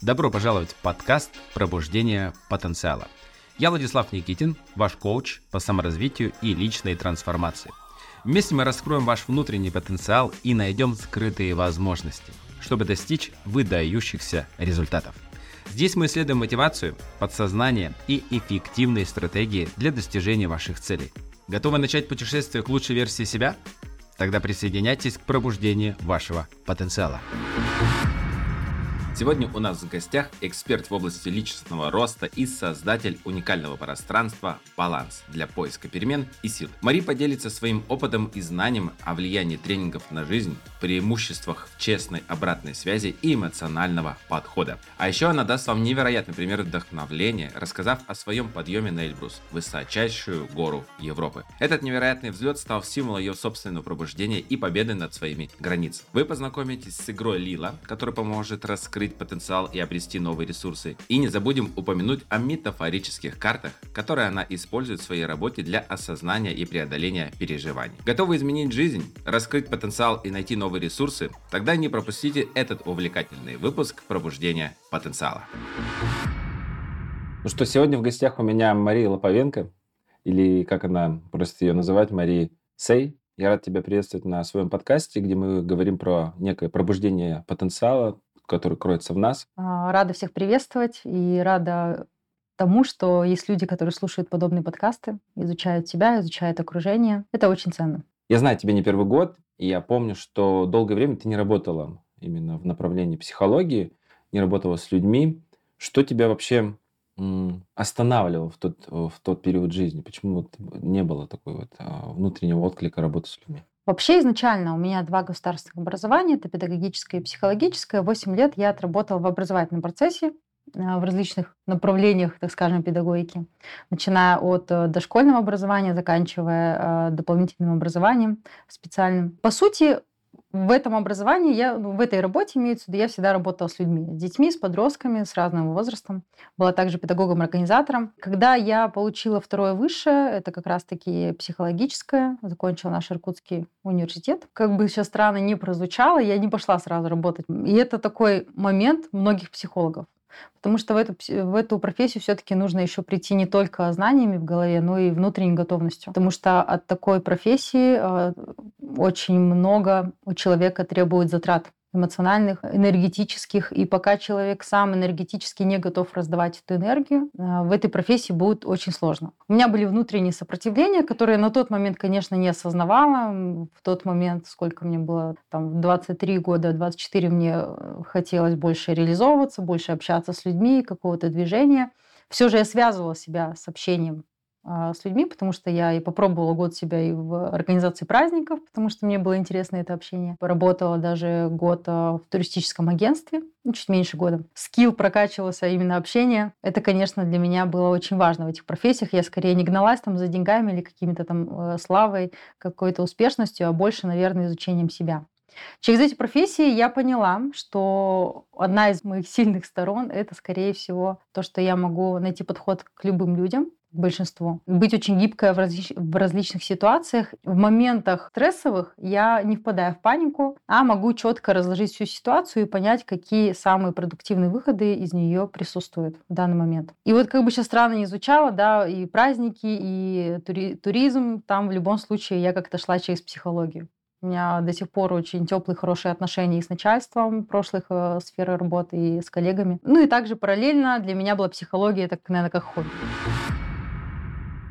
Добро пожаловать в подкаст «Пробуждение потенциала». Я Владислав Никитин, ваш коуч по саморазвитию и личной трансформации. Вместе мы раскроем ваш внутренний потенциал и найдем скрытые возможности, чтобы достичь выдающихся результатов. Здесь мы исследуем мотивацию, подсознание и эффективные стратегии для достижения ваших целей. Готовы начать путешествие к лучшей версии себя? Тогда присоединяйтесь к пробуждению вашего потенциала. Сегодня у нас в гостях эксперт в области личностного роста и создатель уникального пространства «Баланс» для поиска перемен и сил. Мари поделится своим опытом и знанием о влиянии тренингов на жизнь, преимуществах честной обратной связи и эмоционального подхода. А еще она даст вам невероятный пример вдохновления, рассказав о своем подъеме на Эльбрус, высочайшую гору Европы. Этот невероятный взлет стал символом ее собственного пробуждения и победы над своими границами. Вы познакомитесь с игрой Лила, которая поможет раскрыть раскрыть потенциал и обрести новые ресурсы. И не забудем упомянуть о метафорических картах, которые она использует в своей работе для осознания и преодоления переживаний. Готовы изменить жизнь, раскрыть потенциал и найти новые ресурсы? Тогда не пропустите этот увлекательный выпуск пробуждения потенциала. Ну что, сегодня в гостях у меня Мария Лоповенко, или как она просит ее называть, Мария Сей. Я рад тебя приветствовать на своем подкасте, где мы говорим про некое пробуждение потенциала, который кроется в нас. А, рада всех приветствовать и рада тому, что есть люди, которые слушают подобные подкасты, изучают себя, изучают окружение. Это очень ценно. Я знаю тебя не первый год, и я помню, что долгое время ты не работала именно в направлении психологии, не работала с людьми. Что тебя вообще останавливало в тот, в тот период жизни? Почему вот не было такой вот а, внутреннего отклика работы с людьми? Вообще изначально у меня два государственных образования, это педагогическое и психологическое. Восемь лет я отработала в образовательном процессе а, в различных направлениях, так скажем, педагогики, начиная от э, дошкольного образования, заканчивая а, дополнительным образованием специальным. По сути, в этом образовании, я, ну, в этой работе имеется в виду, я всегда работала с людьми, с детьми, с подростками, с разным возрастом. Была также педагогом-организатором. Когда я получила второе высшее, это как раз-таки психологическое, закончила наш Иркутский университет. Как бы сейчас странно не прозвучало, я не пошла сразу работать. И это такой момент многих психологов. Потому что в эту, в эту профессию все-таки нужно еще прийти не только знаниями в голове, но и внутренней готовностью. Потому что от такой профессии э, очень много у человека требует затрат эмоциональных, энергетических. И пока человек сам энергетически не готов раздавать эту энергию, э, в этой профессии будет очень сложно. У меня были внутренние сопротивления, которые на тот момент, конечно, не осознавала. В тот момент, сколько мне было, там, 23 года, 24, мне э, хотелось больше реализовываться, больше общаться с людьми, какого-то движения. Все же я связывала себя с общением с людьми, потому что я и попробовала год себя и в организации праздников, потому что мне было интересно это общение. Поработала даже год а, в туристическом агентстве, ну, чуть меньше года. Скилл прокачивался именно общение. Это, конечно, для меня было очень важно в этих профессиях. Я скорее не гналась там за деньгами или какими-то там э, славой, какой-то успешностью, а больше, наверное, изучением себя. Через эти профессии я поняла, что одна из моих сильных сторон — это, скорее всего, то, что я могу найти подход к любым людям, большинству. Быть очень гибкой в, различ... в различных ситуациях. В моментах стрессовых я не впадаю в панику, а могу четко разложить всю ситуацию и понять, какие самые продуктивные выходы из нее присутствуют в данный момент. И вот как бы сейчас странно не звучало, да, и праздники, и тури... туризм, там в любом случае я как-то шла через психологию. У меня до сих пор очень теплые, хорошие отношения и с начальством прошлых э, сферы работы, и с коллегами. Ну и также параллельно для меня была психология, это, наверное, как хобби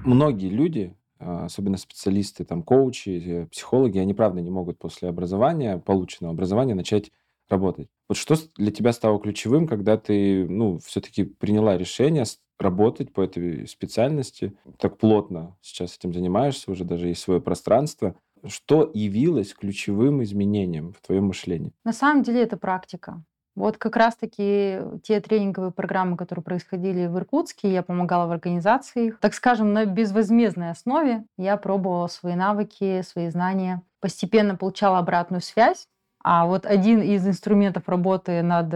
многие люди, а, особенно специалисты, там, коучи, э, психологи, они, правда, не могут после образования, полученного образования, начать работать. Вот что для тебя стало ключевым, когда ты, ну, все-таки приняла решение работать по этой специальности, так плотно сейчас этим занимаешься, уже даже есть свое пространство. Что явилось ключевым изменением в твоем мышлении? На самом деле это практика. Вот как раз-таки те тренинговые программы, которые происходили в Иркутске, я помогала в организации их. Так скажем, на безвозмездной основе я пробовала свои навыки, свои знания. Постепенно получала обратную связь. А вот один из инструментов работы над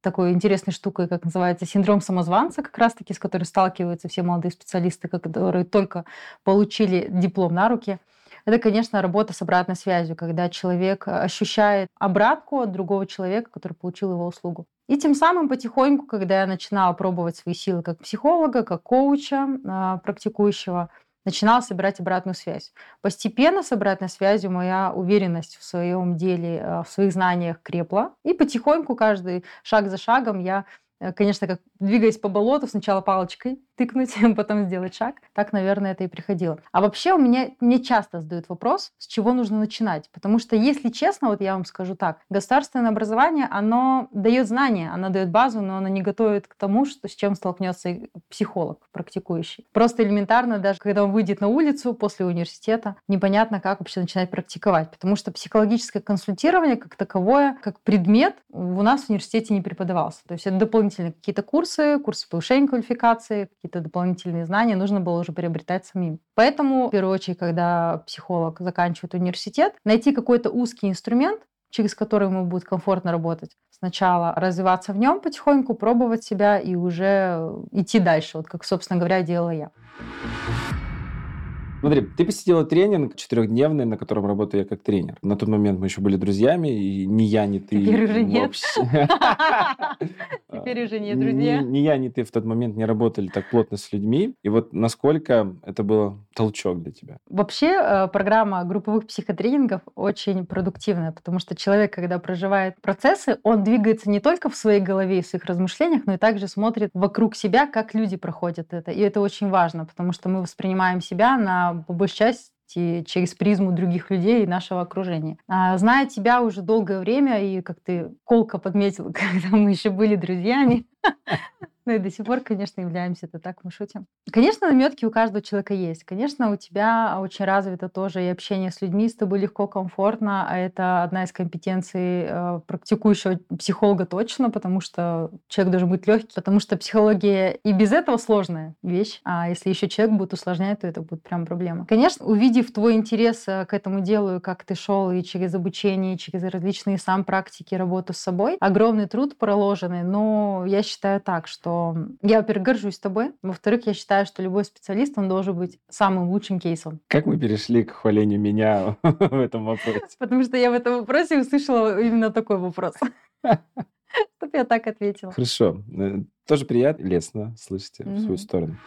такой интересной штукой, как называется синдром самозванца, как раз-таки, с которой сталкиваются все молодые специалисты, которые только получили диплом на руки – это, конечно, работа с обратной связью, когда человек ощущает обратку от другого человека, который получил его услугу. И тем самым потихоньку, когда я начинала пробовать свои силы как психолога, как коуча а, практикующего, начинала собирать обратную связь. Постепенно с обратной связью моя уверенность в своем деле, а, в своих знаниях крепла. И потихоньку, каждый шаг за шагом я Э, конечно, как двигаясь по болоту, сначала палочкой тыкнуть, потом сделать шаг. Так, наверное, это и приходило. А вообще у меня не часто задают вопрос, с чего нужно начинать. Потому что, если честно, вот я вам скажу так, государственное образование, оно дает знания, оно дает базу, но оно не готовит к тому, что, с чем столкнется психолог практикующий. Просто элементарно, даже когда он выйдет на улицу после университета, непонятно, как вообще начинать практиковать. Потому что психологическое консультирование как таковое, как предмет, у нас в университете не преподавался. То есть это дополнительные какие-то курсы, курсы повышения квалификации, какие-то дополнительные знания нужно было уже приобретать самим. Поэтому, в первую очередь, когда психолог заканчивает университет, найти какой-то узкий инструмент, через который ему будет комфортно работать. Сначала развиваться в нем потихоньку, пробовать себя и уже идти дальше, вот как, собственно говоря, делала я. Смотри, ты посетила тренинг четырехдневный, на котором работаю я как тренер. На тот момент мы еще были друзьями, и ни я, ни ты... Теперь уже нет. Теперь уже нет, друзья. Ни я, ни ты в тот момент не работали так плотно с людьми. И вот насколько это было толчок для тебя? Вообще э, программа групповых психотренингов очень продуктивная, потому что человек, когда проживает процессы, он двигается не только в своей голове и в своих размышлениях, но и также смотрит вокруг себя, как люди проходят это. И это очень важно, потому что мы воспринимаем себя на по большей части через призму других людей и нашего окружения. А, зная тебя уже долгое время, и как ты колко подметил, когда мы еще были друзьями, ну и до сих пор, конечно, являемся это так, мы шутим. Конечно, наметки у каждого человека есть. Конечно, у тебя очень развито тоже и общение с людьми, с тобой легко, комфортно, а это одна из компетенций э, практикующего психолога точно, потому что человек должен быть легкий, потому что психология и без этого сложная вещь, а если еще человек будет усложнять, то это будет прям проблема. Конечно, увидев твой интерес э, к этому делу, как ты шел и через обучение, и через различные сам практики, работу с собой, огромный труд проложенный, но я считаю так, что я, во-первых, горжусь тобой. Во-вторых, я считаю, что любой специалист, он должен быть самым лучшим кейсом. Как мы перешли к хвалению меня в этом вопросе? Потому что я в этом вопросе услышала именно такой вопрос. Чтоб я так ответила. Хорошо. Э, тоже приятно, лестно слышите в свою сторону.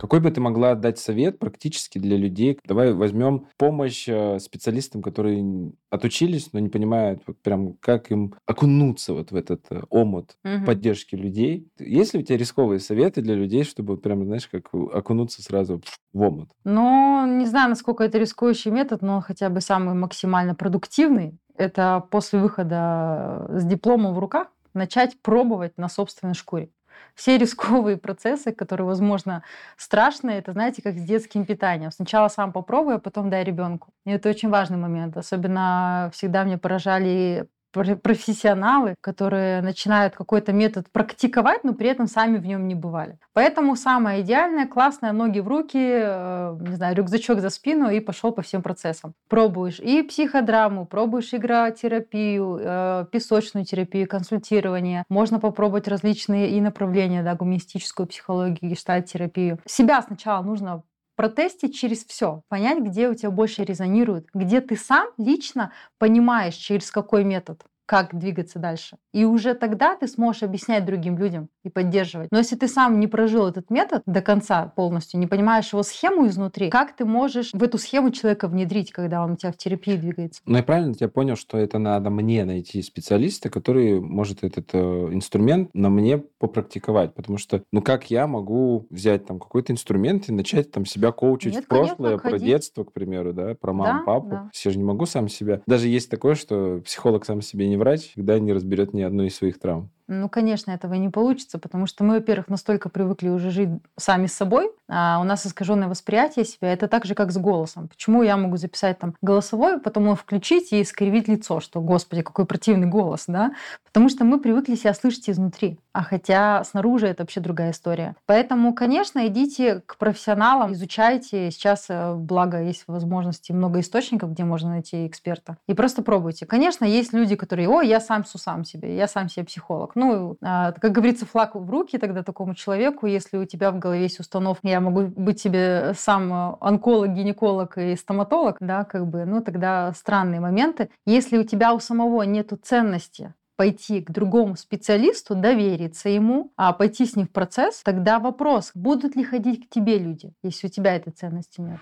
Какой бы ты могла дать совет практически для людей? Давай возьмем помощь э, специалистам, которые отучились, но не понимают, вот прям как им окунуться вот в этот э, омут угу. поддержки людей. Есть ли у тебя рисковые советы для людей, чтобы прям, знаешь, как окунуться сразу в омут? Ну, не знаю, насколько это рискующий метод, но хотя бы самый максимально продуктивный. Это после выхода с дипломом в руках начать пробовать на собственной шкуре все рисковые процессы, которые, возможно, страшные, это, знаете, как с детским питанием. Сначала сам попробуй, а потом дай ребенку. И это очень важный момент. Особенно всегда мне поражали профессионалы, которые начинают какой-то метод практиковать, но при этом сами в нем не бывали. Поэтому самое идеальное, классное, ноги в руки, э, не знаю, рюкзачок за спину и пошел по всем процессам. Пробуешь и психодраму, пробуешь игротерапию, э, песочную терапию, консультирование. Можно попробовать различные и направления, да, гуманистическую психологию, гештальт-терапию. Себя сначала нужно протестить через все, понять, где у тебя больше резонирует, где ты сам лично понимаешь, через какой метод как двигаться дальше. И уже тогда ты сможешь объяснять другим людям и поддерживать. Но если ты сам не прожил этот метод до конца полностью, не понимаешь его схему изнутри, как ты можешь в эту схему человека внедрить, когда он у тебя в терапии двигается? Ну, я правильно я понял, что это надо мне найти специалиста, который может этот э, инструмент на мне попрактиковать, потому что, ну, как я могу взять там какой-то инструмент и начать там себя коучить Нет, в прошлое, конечно, про детство, к примеру, да, про маму, да, папу. Да. Я же не могу сам себя. Даже есть такое, что психолог сам себе не врач, когда не разберет ни одну из своих травм. Ну, конечно, этого не получится, потому что мы, во-первых, настолько привыкли уже жить сами с собой, а у нас искаженное восприятие себя. Это так же, как с голосом. Почему я могу записать там голосовой, потом его включить и искривить лицо, что, господи, какой противный голос, да? Потому что мы привыкли себя слышать изнутри, а хотя снаружи это вообще другая история. Поэтому, конечно, идите к профессионалам, изучайте. Сейчас, э, благо, есть возможности много источников, где можно найти эксперта. И просто пробуйте. Конечно, есть люди, которые, о, я сам су сам себе, я сам себе психолог. Ну, а, как говорится, флаг в руки тогда такому человеку, если у тебя в голове есть установка, я могу быть себе сам онколог, гинеколог и стоматолог, да, как бы, ну, тогда странные моменты. Если у тебя у самого нету ценности пойти к другому специалисту, довериться ему, а пойти с ним в процесс, тогда вопрос, будут ли ходить к тебе люди, если у тебя этой ценности нет.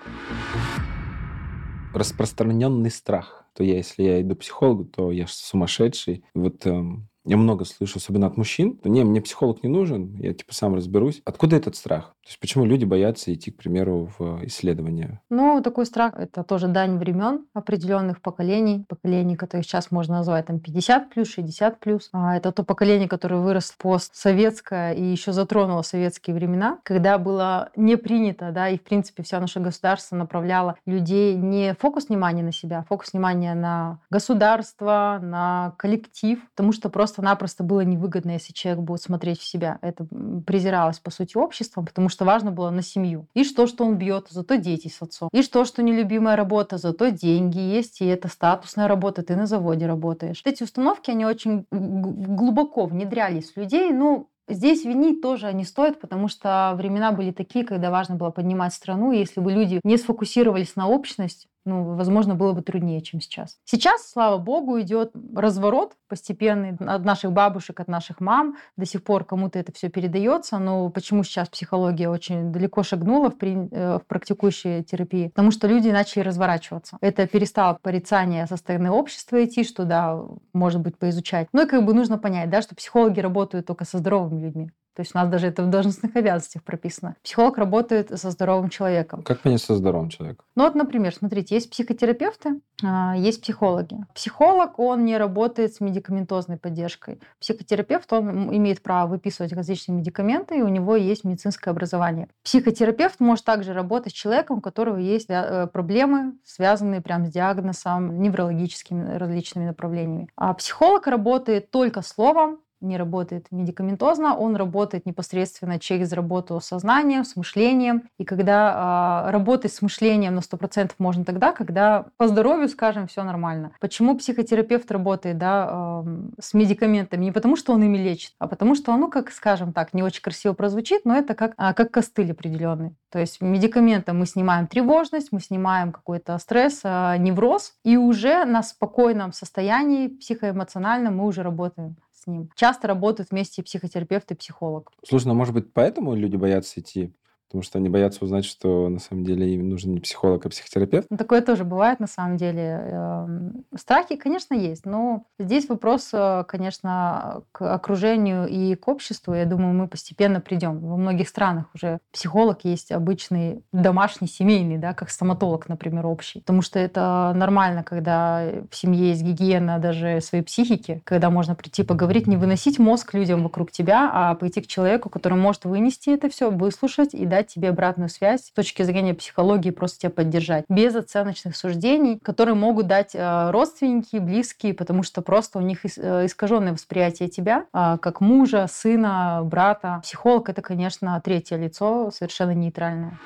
Распространенный страх. То я, если я иду к психологу, то я сумасшедший. Вот эм, я много слышу, особенно от мужчин. Не, мне психолог не нужен, я типа сам разберусь. Откуда этот страх? То есть почему люди боятся идти, к примеру, в исследование? Ну, такой страх – это тоже дань времен определенных поколений. Поколений, которые сейчас можно назвать там 50 плюс, 60 плюс. А это то поколение, которое выросло постсоветское и еще затронуло советские времена, когда было не принято, да, и в принципе все наше государство направляло людей не фокус внимания на себя, а фокус внимания на государство, на коллектив, потому что просто просто-напросто было невыгодно, если человек будет смотреть в себя. Это презиралось, по сути, обществом, потому что важно было на семью. И что, что он бьет, зато дети с отцом. И что, что нелюбимая работа, зато деньги есть, и это статусная работа, ты на заводе работаешь. Эти установки, они очень глубоко внедрялись в людей, ну, Здесь винить тоже не стоит, потому что времена были такие, когда важно было поднимать страну. И если бы люди не сфокусировались на общность, ну, возможно, было бы труднее, чем сейчас. Сейчас, слава богу, идет разворот постепенный от наших бабушек, от наших мам. До сих пор кому-то это все передается. Но почему сейчас психология очень далеко шагнула в, при, э, в практикующей терапии? Потому что люди начали разворачиваться. Это перестало порицание со стороны общества идти, что, да, может быть, поизучать. Ну и как бы нужно понять, да, что психологи работают только со здоровыми людьми. То есть у нас даже это в должностных обязанностях прописано. Психолог работает со здоровым человеком. Как понять со здоровым человеком? Ну вот, например, смотрите, есть психотерапевты, а, есть психологи. Психолог, он не работает с медикаментозной поддержкой. Психотерапевт, он имеет право выписывать различные медикаменты, и у него есть медицинское образование. Психотерапевт может также работать с человеком, у которого есть э, проблемы, связанные прям с диагнозом, неврологическими различными направлениями. А психолог работает только словом, не работает медикаментозно, он работает непосредственно через работу с сознанием, с мышлением. И когда э, работать с мышлением на 100% можно тогда, когда по здоровью, скажем, все нормально. Почему психотерапевт работает да, э, с медикаментами? Не потому, что он ими лечит, а потому что, ну, как, скажем так, не очень красиво прозвучит, но это как, э, как костыль определенный. То есть медикаментом мы снимаем тревожность, мы снимаем какой-то стресс, э, невроз, и уже на спокойном состоянии психоэмоциональном мы уже работаем с ним. Часто работают вместе психотерапевт и психолог. Слушай, ну может быть поэтому люди боятся идти потому что они боятся узнать, что на самом деле им нужен не психолог, а психотерапевт. Ну, такое тоже бывает на самом деле. Эм, страхи, конечно, есть, но здесь вопрос, э, конечно, к окружению и к обществу. Я думаю, мы постепенно придем. Во многих странах уже психолог есть обычный домашний, семейный, да, как стоматолог, например, общий. Потому что это нормально, когда в семье есть гигиена даже своей психики, когда можно прийти поговорить, не выносить мозг людям вокруг тебя, а пойти к человеку, который может вынести это все, выслушать и дать дать тебе обратную связь с точки зрения психологии, просто тебя поддержать. Без оценочных суждений, которые могут дать э, родственники, близкие, потому что просто у них э, искаженное восприятие тебя а, как мужа, сына, брата. Психолог — это, конечно, третье лицо, совершенно нейтральное.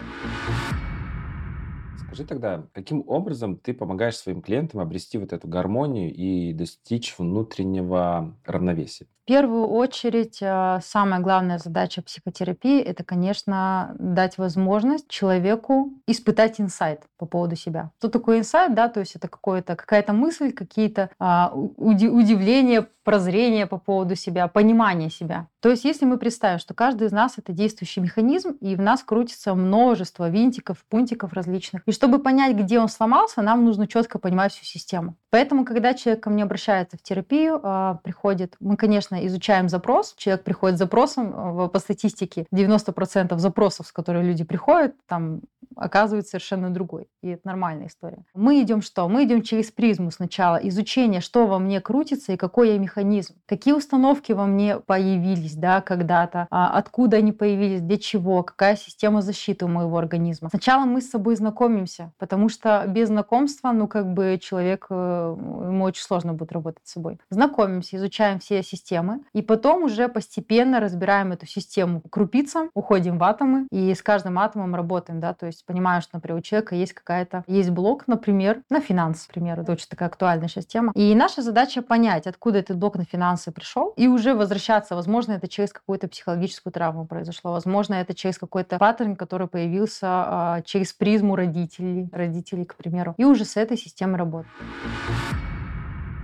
Скажи тогда, каким образом ты помогаешь своим клиентам обрести вот эту гармонию и достичь внутреннего равновесия? В первую очередь, а, самая главная задача психотерапии– это, конечно, дать возможность человеку испытать инсайт по поводу себя. Что такое инсайт? Да, то есть это какое-то, какая-то мысль, какие-то а, удивления, прозрения по поводу себя, понимание себя. То есть если мы представим, что каждый из нас – это действующий механизм, и в нас крутится множество винтиков, пунтиков различных. И чтобы понять, где он сломался, нам нужно четко понимать всю систему. Поэтому, когда человек ко мне обращается в терапию, а, приходит, мы, конечно, изучаем запрос. Человек приходит с запросом, а, по статистике 90% запросов, с которыми люди приходят, там оказывается совершенно другой. И это нормальная история. Мы идем что? Мы идем через призму сначала изучения, что во мне крутится и какой я механизм. Какие установки во мне появились да, когда-то, а, откуда они появились, для чего, какая система защиты у моего организма. Сначала мы с собой знакомимся, потому что без знакомства, ну, как бы человек э, ему очень сложно будет работать с собой. Знакомимся, изучаем все системы, и потом уже постепенно разбираем эту систему крупицам, уходим в атомы, и с каждым атомом работаем, да, то есть понимаю, что, например, у человека есть какая-то, есть блок, например, на финансы, например, это очень такая актуальная сейчас тема. И наша задача понять, откуда этот блок на финансы пришел, и уже возвращаться. Возможно, это через какую-то психологическую травму произошло, возможно, это через какой-то паттерн, который появился а, через призму родителей, родителей, к примеру, и уже с этой системой работать.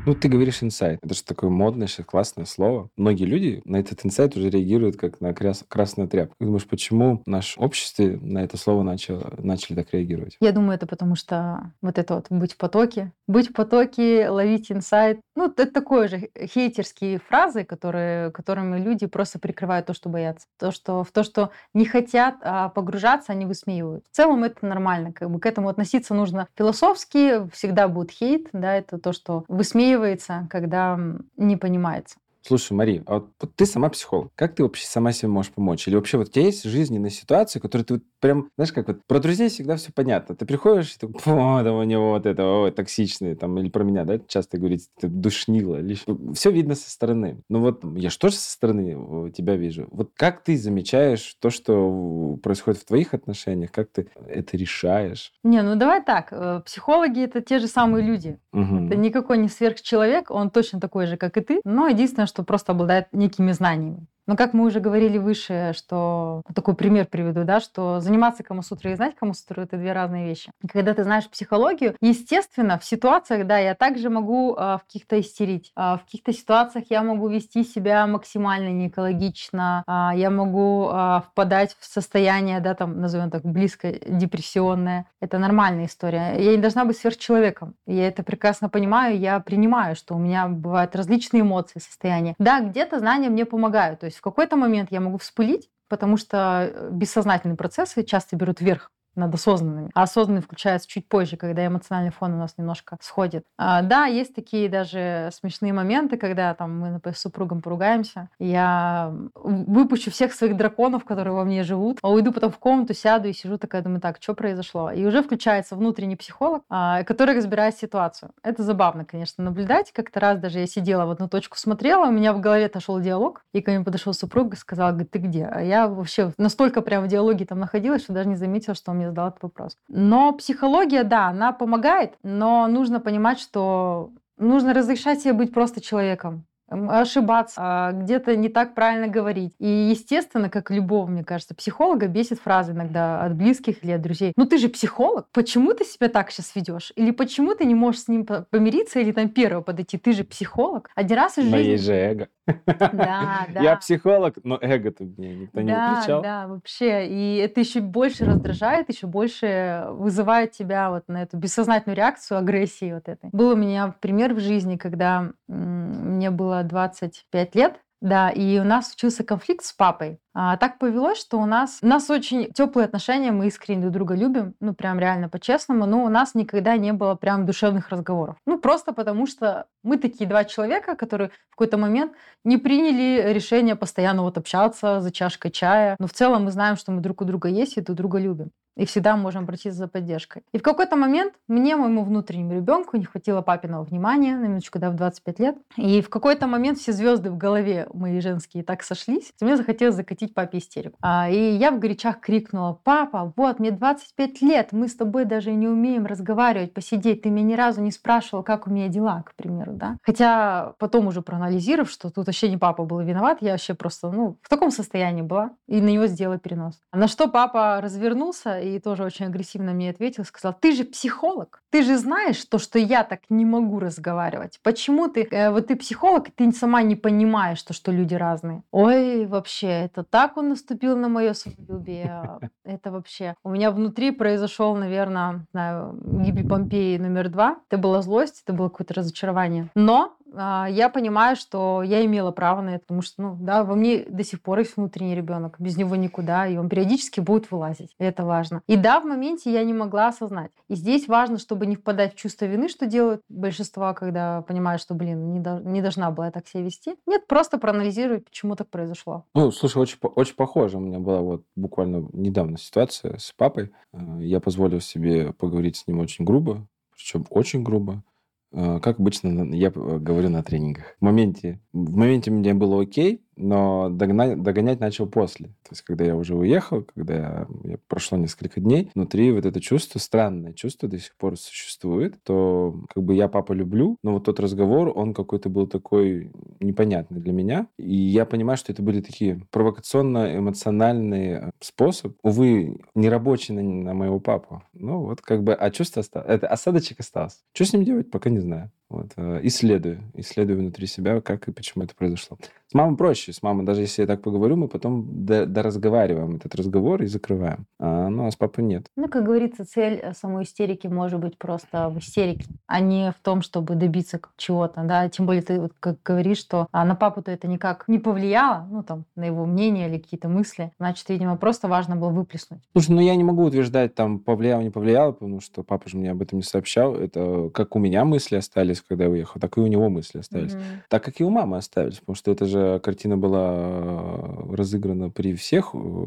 Ну, ты говоришь инсайт. Это же такое модное, сейчас классное слово. Многие люди на этот инсайт уже реагируют как на крас- красную тряпку. Ты думаешь, почему в нашем обществе на это слово начало, начали так реагировать? Я думаю, это потому что вот это вот быть в потоке, быть в потоке, ловить инсайт. Ну, это такое же хейтерские фразы, которые, которыми люди просто прикрывают то, что боятся. То, что, в то, что не хотят а погружаться, они высмеивают. В целом это нормально. Как бы к этому относиться нужно философски. Всегда будет хейт, да, это то, что высмеивают высмеивается, когда не понимается. Слушай, Мари, а вот, вот ты сама психолог. Как ты вообще сама себе можешь помочь? Или вообще вот у тебя есть жизненные ситуации, которые ты вот прям, знаешь, как вот про друзей всегда все понятно. Ты приходишь и такой, о, там у него вот это, ой, токсичный, там, или про меня, да, часто говорите, ты душнило. Или... Все видно со стороны. Ну вот я же тоже со стороны тебя вижу. Вот как ты замечаешь то, что происходит в твоих отношениях, как ты это решаешь? Не, ну давай так. Э, психологи — это те же самые люди. Угу. Это никакой не сверхчеловек, он точно такой же, как и ты. Но единственное, что просто обладает некими знаниями. Но как мы уже говорили выше, что такой пример приведу, да, что заниматься Камасутрой и знать Камасутру — это две разные вещи. И когда ты знаешь психологию, естественно, в ситуациях, да, я также могу а, в каких-то истерить. А, в каких-то ситуациях я могу вести себя максимально неэкологично, а, я могу а, впадать в состояние, да, там, назовем так, близко депрессионное. Это нормальная история. Я не должна быть сверхчеловеком. Я это прекрасно понимаю, я принимаю, что у меня бывают различные эмоции, состояния. Да, где-то знания мне помогают. То есть в какой-то момент я могу вспылить, потому что э, бессознательные процессы часто берут верх над осознанными. А осознанный включается чуть позже, когда эмоциональный фон у нас немножко сходит. А, да, есть такие даже смешные моменты, когда там мы например, с супругом поругаемся, я выпущу всех своих драконов, которые во мне живут, а уйду потом в комнату, сяду и сижу такая, думаю, так, что произошло? И уже включается внутренний психолог, а, который разбирает ситуацию. Это забавно, конечно, наблюдать. Как-то раз даже я сидела в одну точку, смотрела, у меня в голове шел диалог, и ко мне подошел супруг и сказал, говорит, ты где? А я вообще настолько прям в диалоге там находилась, что даже не заметила, что он задал этот вопрос. Но психология, да, она помогает, но нужно понимать, что нужно разрешать себе быть просто человеком ошибаться, а, где-то не так правильно говорить. И, естественно, как любого, мне кажется, психолога бесит фразы иногда от близких или от друзей. Ну ты же психолог, почему ты себя так сейчас ведешь? Или почему ты не можешь с ним помириться или там первого подойти? Ты же психолог. Один раз из жизни... Но есть же эго. Да, да. Я психолог, но эго-то мне никто не да, включал. Да, вообще. И это еще больше раздражает, еще больше вызывает тебя вот на эту бессознательную реакцию агрессии вот этой. Был у меня пример в жизни, когда мне было 25 лет, да, и у нас случился конфликт с папой. А, так повелось, что у нас, у нас очень теплые отношения, мы искренне друг друга любим, ну прям реально по-честному, но у нас никогда не было прям душевных разговоров. Ну просто потому что мы такие два человека, которые в какой-то момент не приняли решение постоянно вот общаться за чашкой чая. Но в целом мы знаем, что мы друг у друга есть и друг друга любим и всегда можем обратиться за поддержкой. И в какой-то момент мне, моему внутреннему ребенку, не хватило папиного внимания, на минуточку, да, в 25 лет. И в какой-то момент все звезды в голове мои женские так сошлись, что мне захотелось закатить папе истерику. А, и я в горячах крикнула, папа, вот, мне 25 лет, мы с тобой даже не умеем разговаривать, посидеть, ты меня ни разу не спрашивал, как у меня дела, к примеру, да. Хотя потом уже проанализировав, что тут вообще не папа был виноват, я вообще просто, ну, в таком состоянии была, и на него сделала перенос. На что папа развернулся и тоже очень агрессивно мне ответил, сказал, ты же психолог, ты же знаешь то, что я так не могу разговаривать. Почему ты, э, вот ты психолог, ты сама не понимаешь то, что люди разные. Ой, вообще, это так он наступил на мое самолюбие. Это вообще. У меня внутри произошел, наверное, знаю, гибель Помпеи номер два. Это была злость, это было какое-то разочарование. Но я понимаю, что я имела право на это, потому что, ну, да, во мне до сих пор есть внутренний ребенок, без него никуда, и он периодически будет вылазить. И это важно. И да, в моменте я не могла осознать. И здесь важно, чтобы не впадать в чувство вины, что делают большинство, когда понимают, что, блин, не, до, не должна была я так себя вести. Нет, просто проанализировать, почему так произошло. Ну, слушай, очень, очень похоже. У меня была вот буквально недавно ситуация с папой. Э, я позволил себе поговорить с ним очень грубо, причем очень грубо. Э, как обычно я говорю на тренингах. В моменте, в моменте мне было окей, но догнать, догонять начал после. То есть, когда я уже уехал, когда я, я прошло несколько дней, внутри вот это чувство, странное чувство до сих пор существует, то как бы я папа люблю, но вот тот разговор, он какой-то был такой непонятный для меня. И я понимаю, что это были такие провокационно-эмоциональные способы. Увы, не рабочий на, на моего папу. Ну вот как бы, а чувство осталось. Это осадочек остался. Что с ним делать, пока не знаю. Вот, э, исследую, исследую внутри себя, как и почему это произошло. С мамой проще. С мамой, даже если я так поговорю, мы потом доразговариваем этот разговор и закрываем. А, ну, а с папой нет. Ну, как говорится, цель э, самой истерики может быть просто в истерике, а не в том, чтобы добиться чего-то, да. Тем более ты вот как говоришь, что а на папу-то это никак не повлияло, ну, там, на его мнение или какие-то мысли. Значит, видимо, просто важно было выплеснуть. Слушай, ну, я не могу утверждать, там, повлияло, не повлияло, потому что папа же мне об этом не сообщал. Это как у меня мысли остались остались, когда я уехал, так и у него мысли остались. Mm-hmm. Так как и у мамы остались, потому что эта же картина была э, разыграна при всех э,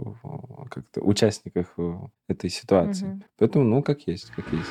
как-то участниках э, этой ситуации. Mm-hmm. Поэтому, ну, как есть, как есть.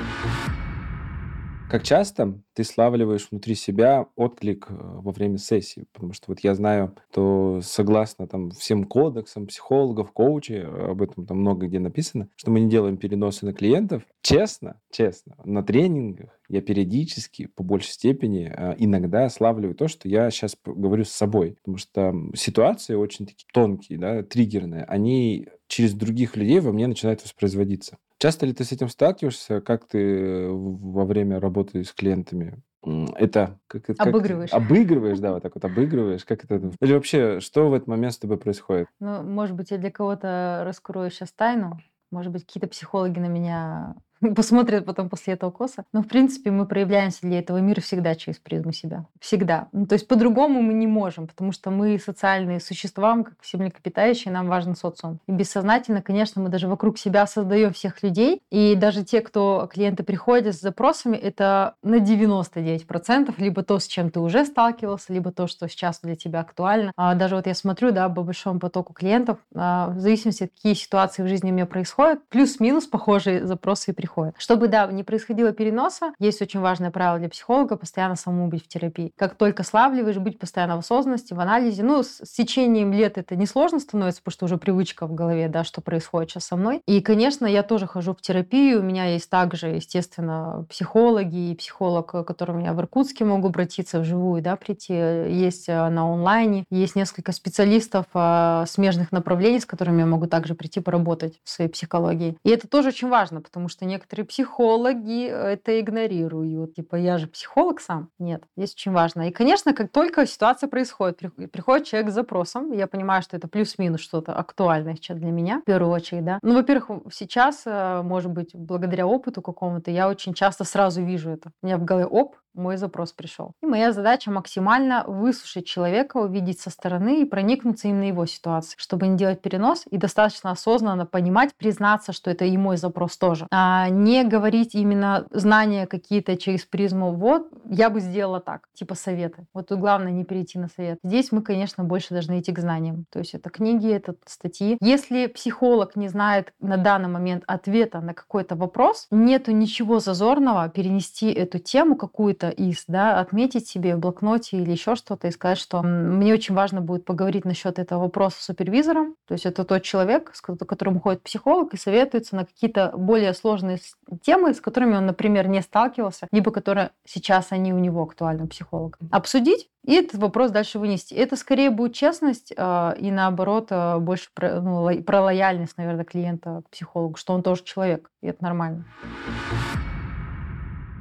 Как часто ты славливаешь внутри себя отклик э, во время сессии? Потому что вот я знаю, что согласно там всем кодексам психологов, коучей, э, об этом там много где написано, что мы не делаем переносы на клиентов. Честно, честно, на тренингах я периодически, по большей степени, э, иногда славливаю то, что я сейчас говорю с собой. Потому что ситуации очень такие тонкие, да, триггерные, они через других людей во мне начинают воспроизводиться. Часто ли ты с этим сталкиваешься? Как ты во время работы с клиентами это как, как обыгрываешь. Обыгрываешь, да, вот так вот обыгрываешь. Как это? Или вообще, что в этот момент с тобой происходит? Ну, может быть, я для кого-то раскрою сейчас тайну. Может быть, какие-то психологи на меня посмотрят потом после этого коса. Но, в принципе, мы проявляемся для этого мира всегда через призму себя. Всегда. Ну, то есть по-другому мы не можем, потому что мы социальные существа, как все млекопитающие, нам важен социум. И бессознательно, конечно, мы даже вокруг себя создаем всех людей. И даже те, кто клиенты приходят с запросами, это на 99% либо то, с чем ты уже сталкивался, либо то, что сейчас для тебя актуально. А даже вот я смотрю, да, по большому потоку клиентов, а, в зависимости от какие ситуации в жизни у меня происходят, плюс-минус похожие запросы и приходят приходит. Чтобы, да, не происходило переноса, есть очень важное правило для психолога постоянно самому быть в терапии. Как только славливаешь, быть постоянно в осознанности, в анализе. Ну, с, с течением лет это несложно становится, потому что уже привычка в голове, да, что происходит сейчас со мной. И, конечно, я тоже хожу в терапию. У меня есть также, естественно, психологи и психолог, к которому я в Иркутске могу обратиться вживую, да, прийти. Есть э, на онлайне. Есть несколько специалистов а, смежных направлений, с которыми я могу также прийти поработать в своей психологии. И это тоже очень важно, потому что некоторые некоторые психологи это игнорируют. Типа, я же психолог сам. Нет, здесь очень важно. И, конечно, как только ситуация происходит, приходит человек с запросом, я понимаю, что это плюс-минус что-то актуальное сейчас для меня, в первую очередь, да. Ну, во-первых, сейчас, э, может быть, благодаря опыту какому-то, я очень часто сразу вижу это. У меня в голове, оп, мой запрос пришел. И моя задача максимально выслушать человека, увидеть со стороны и проникнуться им на его ситуацию, чтобы не делать перенос и достаточно осознанно понимать, признаться, что это и мой запрос тоже. А не говорить именно знания какие-то через призму, вот, я бы сделала так, типа советы. Вот тут главное не перейти на совет. Здесь мы, конечно, больше должны идти к знаниям. То есть это книги, это статьи. Если психолог не знает на данный момент ответа на какой-то вопрос, нету ничего зазорного перенести эту тему какую-то из, да, отметить себе в блокноте или еще что-то и сказать, что мне очень важно будет поговорить насчет этого вопроса с супервизором. То есть это тот человек, с которым ходит психолог и советуется на какие-то более сложные темы, с которыми он, например, не сталкивался, либо которые сейчас они у него актуальны, психолог. Обсудить и этот вопрос дальше вынести. Это скорее будет честность э, и наоборот э, больше про, ну, ло, про лояльность, наверное, клиента к психологу, что он тоже человек, и это нормально.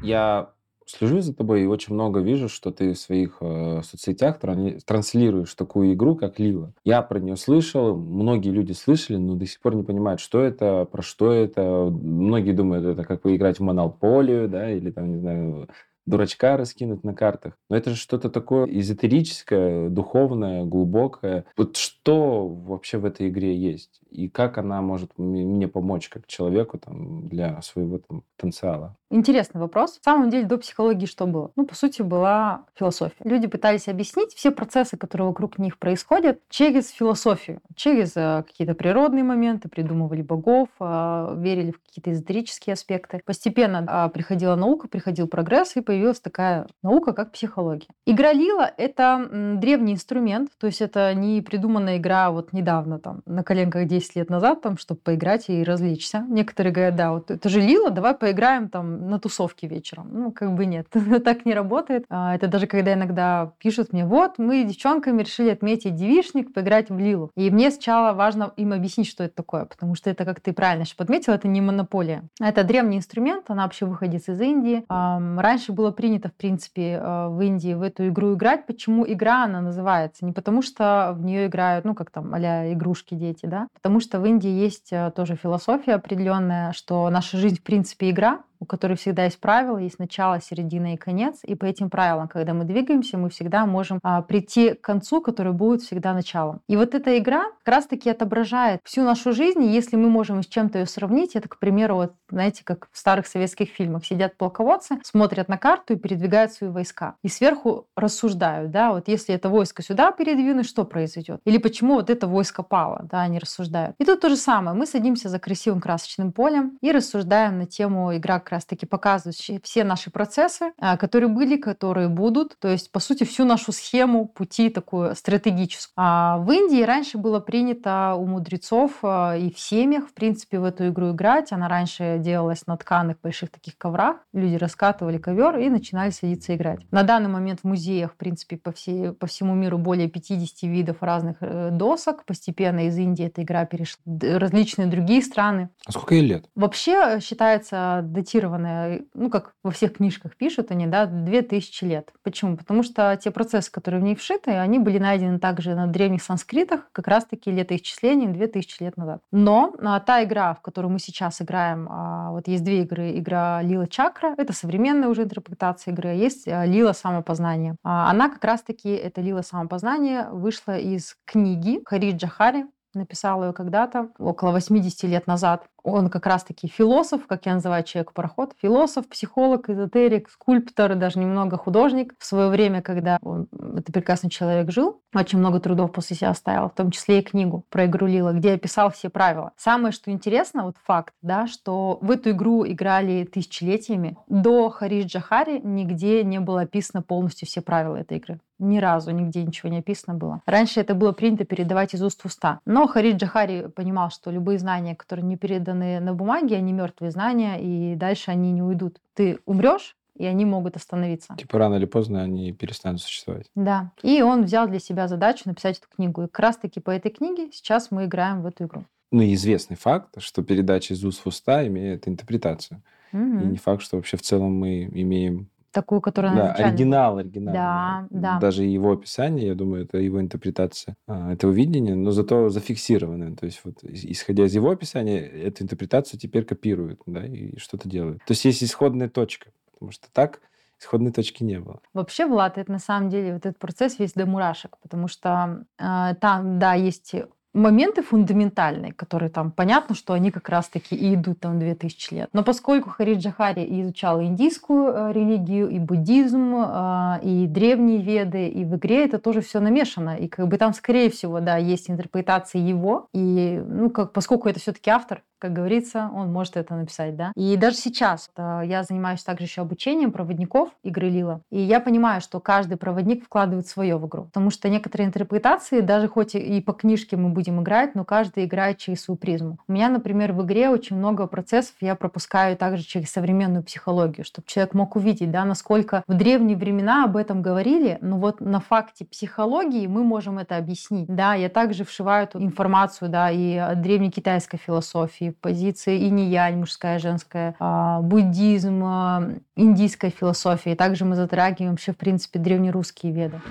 Я слежу за тобой и очень много вижу, что ты в своих э, соцсетях тран- транслируешь такую игру, как Лила. Я про нее слышал, многие люди слышали, но до сих пор не понимают, что это, про что это. Многие думают, это как поиграть в монополию, да, или там, не знаю, дурачка раскинуть на картах. Но это же что-то такое эзотерическое, духовное, глубокое. Вот что вообще в этой игре есть? И как она может мне помочь как человеку там, для своего там, потенциала? Интересный вопрос. На самом деле до психологии что было? Ну, по сути, была философия. Люди пытались объяснить все процессы, которые вокруг них происходят, через философию, через э, какие-то природные моменты, придумывали богов, э, верили в какие-то эзотерические аспекты. Постепенно э, приходила наука, приходил прогресс, и появилась такая наука, как психология. Игра Лила — это древний инструмент, то есть это не придуманная игра вот недавно, там, на коленках 10 лет назад, там, чтобы поиграть и развлечься. Некоторые говорят, да, вот это же Лила, давай поиграем там на тусовке вечером. Ну, как бы нет, так не работает. А, это даже когда иногда пишут мне, вот, мы девчонками решили отметить девишник, поиграть в Лилу. И мне сначала важно им объяснить, что это такое, потому что это, как ты правильно же подметил, это не монополия. Это древний инструмент, она вообще выходит из Индии. Раньше было принято, в принципе, э, в Индии в эту игру играть. Почему игра она называется? Не потому что в нее играют, ну, как там, а игрушки дети, да? Потому что в Индии есть э, тоже философия определенная, что наша жизнь, в принципе, игра, у которой всегда есть правила, есть начало, середина и конец. И по этим правилам, когда мы двигаемся, мы всегда можем а, прийти к концу, который будет всегда началом. И вот эта игра как раз-таки отображает всю нашу жизнь. И если мы можем с чем-то ее сравнить, это, к примеру, вот, знаете, как в старых советских фильмах сидят полководцы, смотрят на карту и передвигают свои войска. И сверху рассуждают, да, вот если это войско сюда передвинуть, что произойдет? Или почему вот это войско пало, да, они рассуждают. И тут то же самое. Мы садимся за красивым красочным полем и рассуждаем на тему игра как раз-таки показывающие все наши процессы, а, которые были, которые будут, то есть, по сути, всю нашу схему пути такую стратегическую. А в Индии раньше было принято у мудрецов а, и в семьях, в принципе, в эту игру играть. Она раньше делалась на тканых больших таких коврах. Люди раскатывали ковер и начинали садиться играть. На данный момент в музеях, в принципе, по, всей, по всему миру более 50 видов разных э, досок. Постепенно из Индии эта игра перешла в различные другие страны. А сколько ей лет? Вообще считается датирование датированная, ну, как во всех книжках пишут они, да, 2000 лет. Почему? Потому что те процессы, которые в ней вшиты, они были найдены также на древних санскритах, как раз-таки летоисчислений 2000 лет назад. Но а, та игра, в которую мы сейчас играем, а, вот есть две игры. Игра Лила Чакра, это современная уже интерпретация игры, а есть а, Лила Самопознание. А, она как раз-таки, это Лила Самопознание, вышла из книги Хариджа Хари, написал ее когда-то, около 80 лет назад. Он как раз-таки философ, как я называю человек-пароход, философ, психолог, эзотерик, скульптор, даже немного художник. В свое время, когда он, этот прекрасный человек жил, очень много трудов после себя оставил, в том числе и книгу про игру Лила, где описал все правила. Самое, что интересно, вот факт, да, что в эту игру играли тысячелетиями. До Хариш Джахари нигде не было описано полностью все правила этой игры. Ни разу нигде ничего не описано было. Раньше это было принято передавать из уст в уста. Но Харид Джахари понимал, что любые знания, которые не переданы на бумаге, они мертвые знания, и дальше они не уйдут. Ты умрешь, и они могут остановиться. Типа рано или поздно они перестанут существовать. Да. И он взял для себя задачу написать эту книгу. И как раз-таки по этой книге сейчас мы играем в эту игру. Ну, известный факт, что передача из уст в уста имеет интерпретацию. Угу. И не факт, что вообще в целом мы имеем такую, которая да, оригинал, оригинал. Да, да. Даже его описание, я думаю, это его интерпретация а, этого видения, но зато зафиксированное. То есть вот исходя из его описания, эту интерпретацию теперь копируют, да, и что-то делают. То есть есть исходная точка, потому что так исходной точки не было. Вообще, Влад, это на самом деле вот этот процесс весь до мурашек, потому что э, там, да, есть моменты фундаментальные, которые там понятно, что они как раз-таки и идут там 2000 лет. Но поскольку Хариджа Хари изучал индийскую э, религию, и буддизм, э, и древние веды, и в игре это тоже все намешано. И как бы там, скорее всего, да, есть интерпретация его. И, ну, как, поскольку это все-таки автор, как говорится, он может это написать, да. И даже сейчас э, я занимаюсь также еще обучением проводников игры Лила, и я понимаю, что каждый проводник вкладывает свое в игру, потому что некоторые интерпретации, даже хоть и по книжке мы будем играть, но каждый играет через свою призму. У меня, например, в игре очень много процессов я пропускаю также через современную психологию, чтобы человек мог увидеть, да, насколько в древние времена об этом говорили, но вот на факте психологии мы можем это объяснить. Да, я также вшиваю эту информацию, да, и древнекитайской философии, позиции инь-янь, мужская, женская, а, буддизм, а, индийская философия. И также мы затрагиваем вообще, в принципе, древнерусские веды.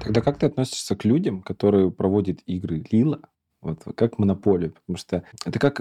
Тогда как ты относишься к людям, которые проводят игры Лила, вот как монополию? Потому что это как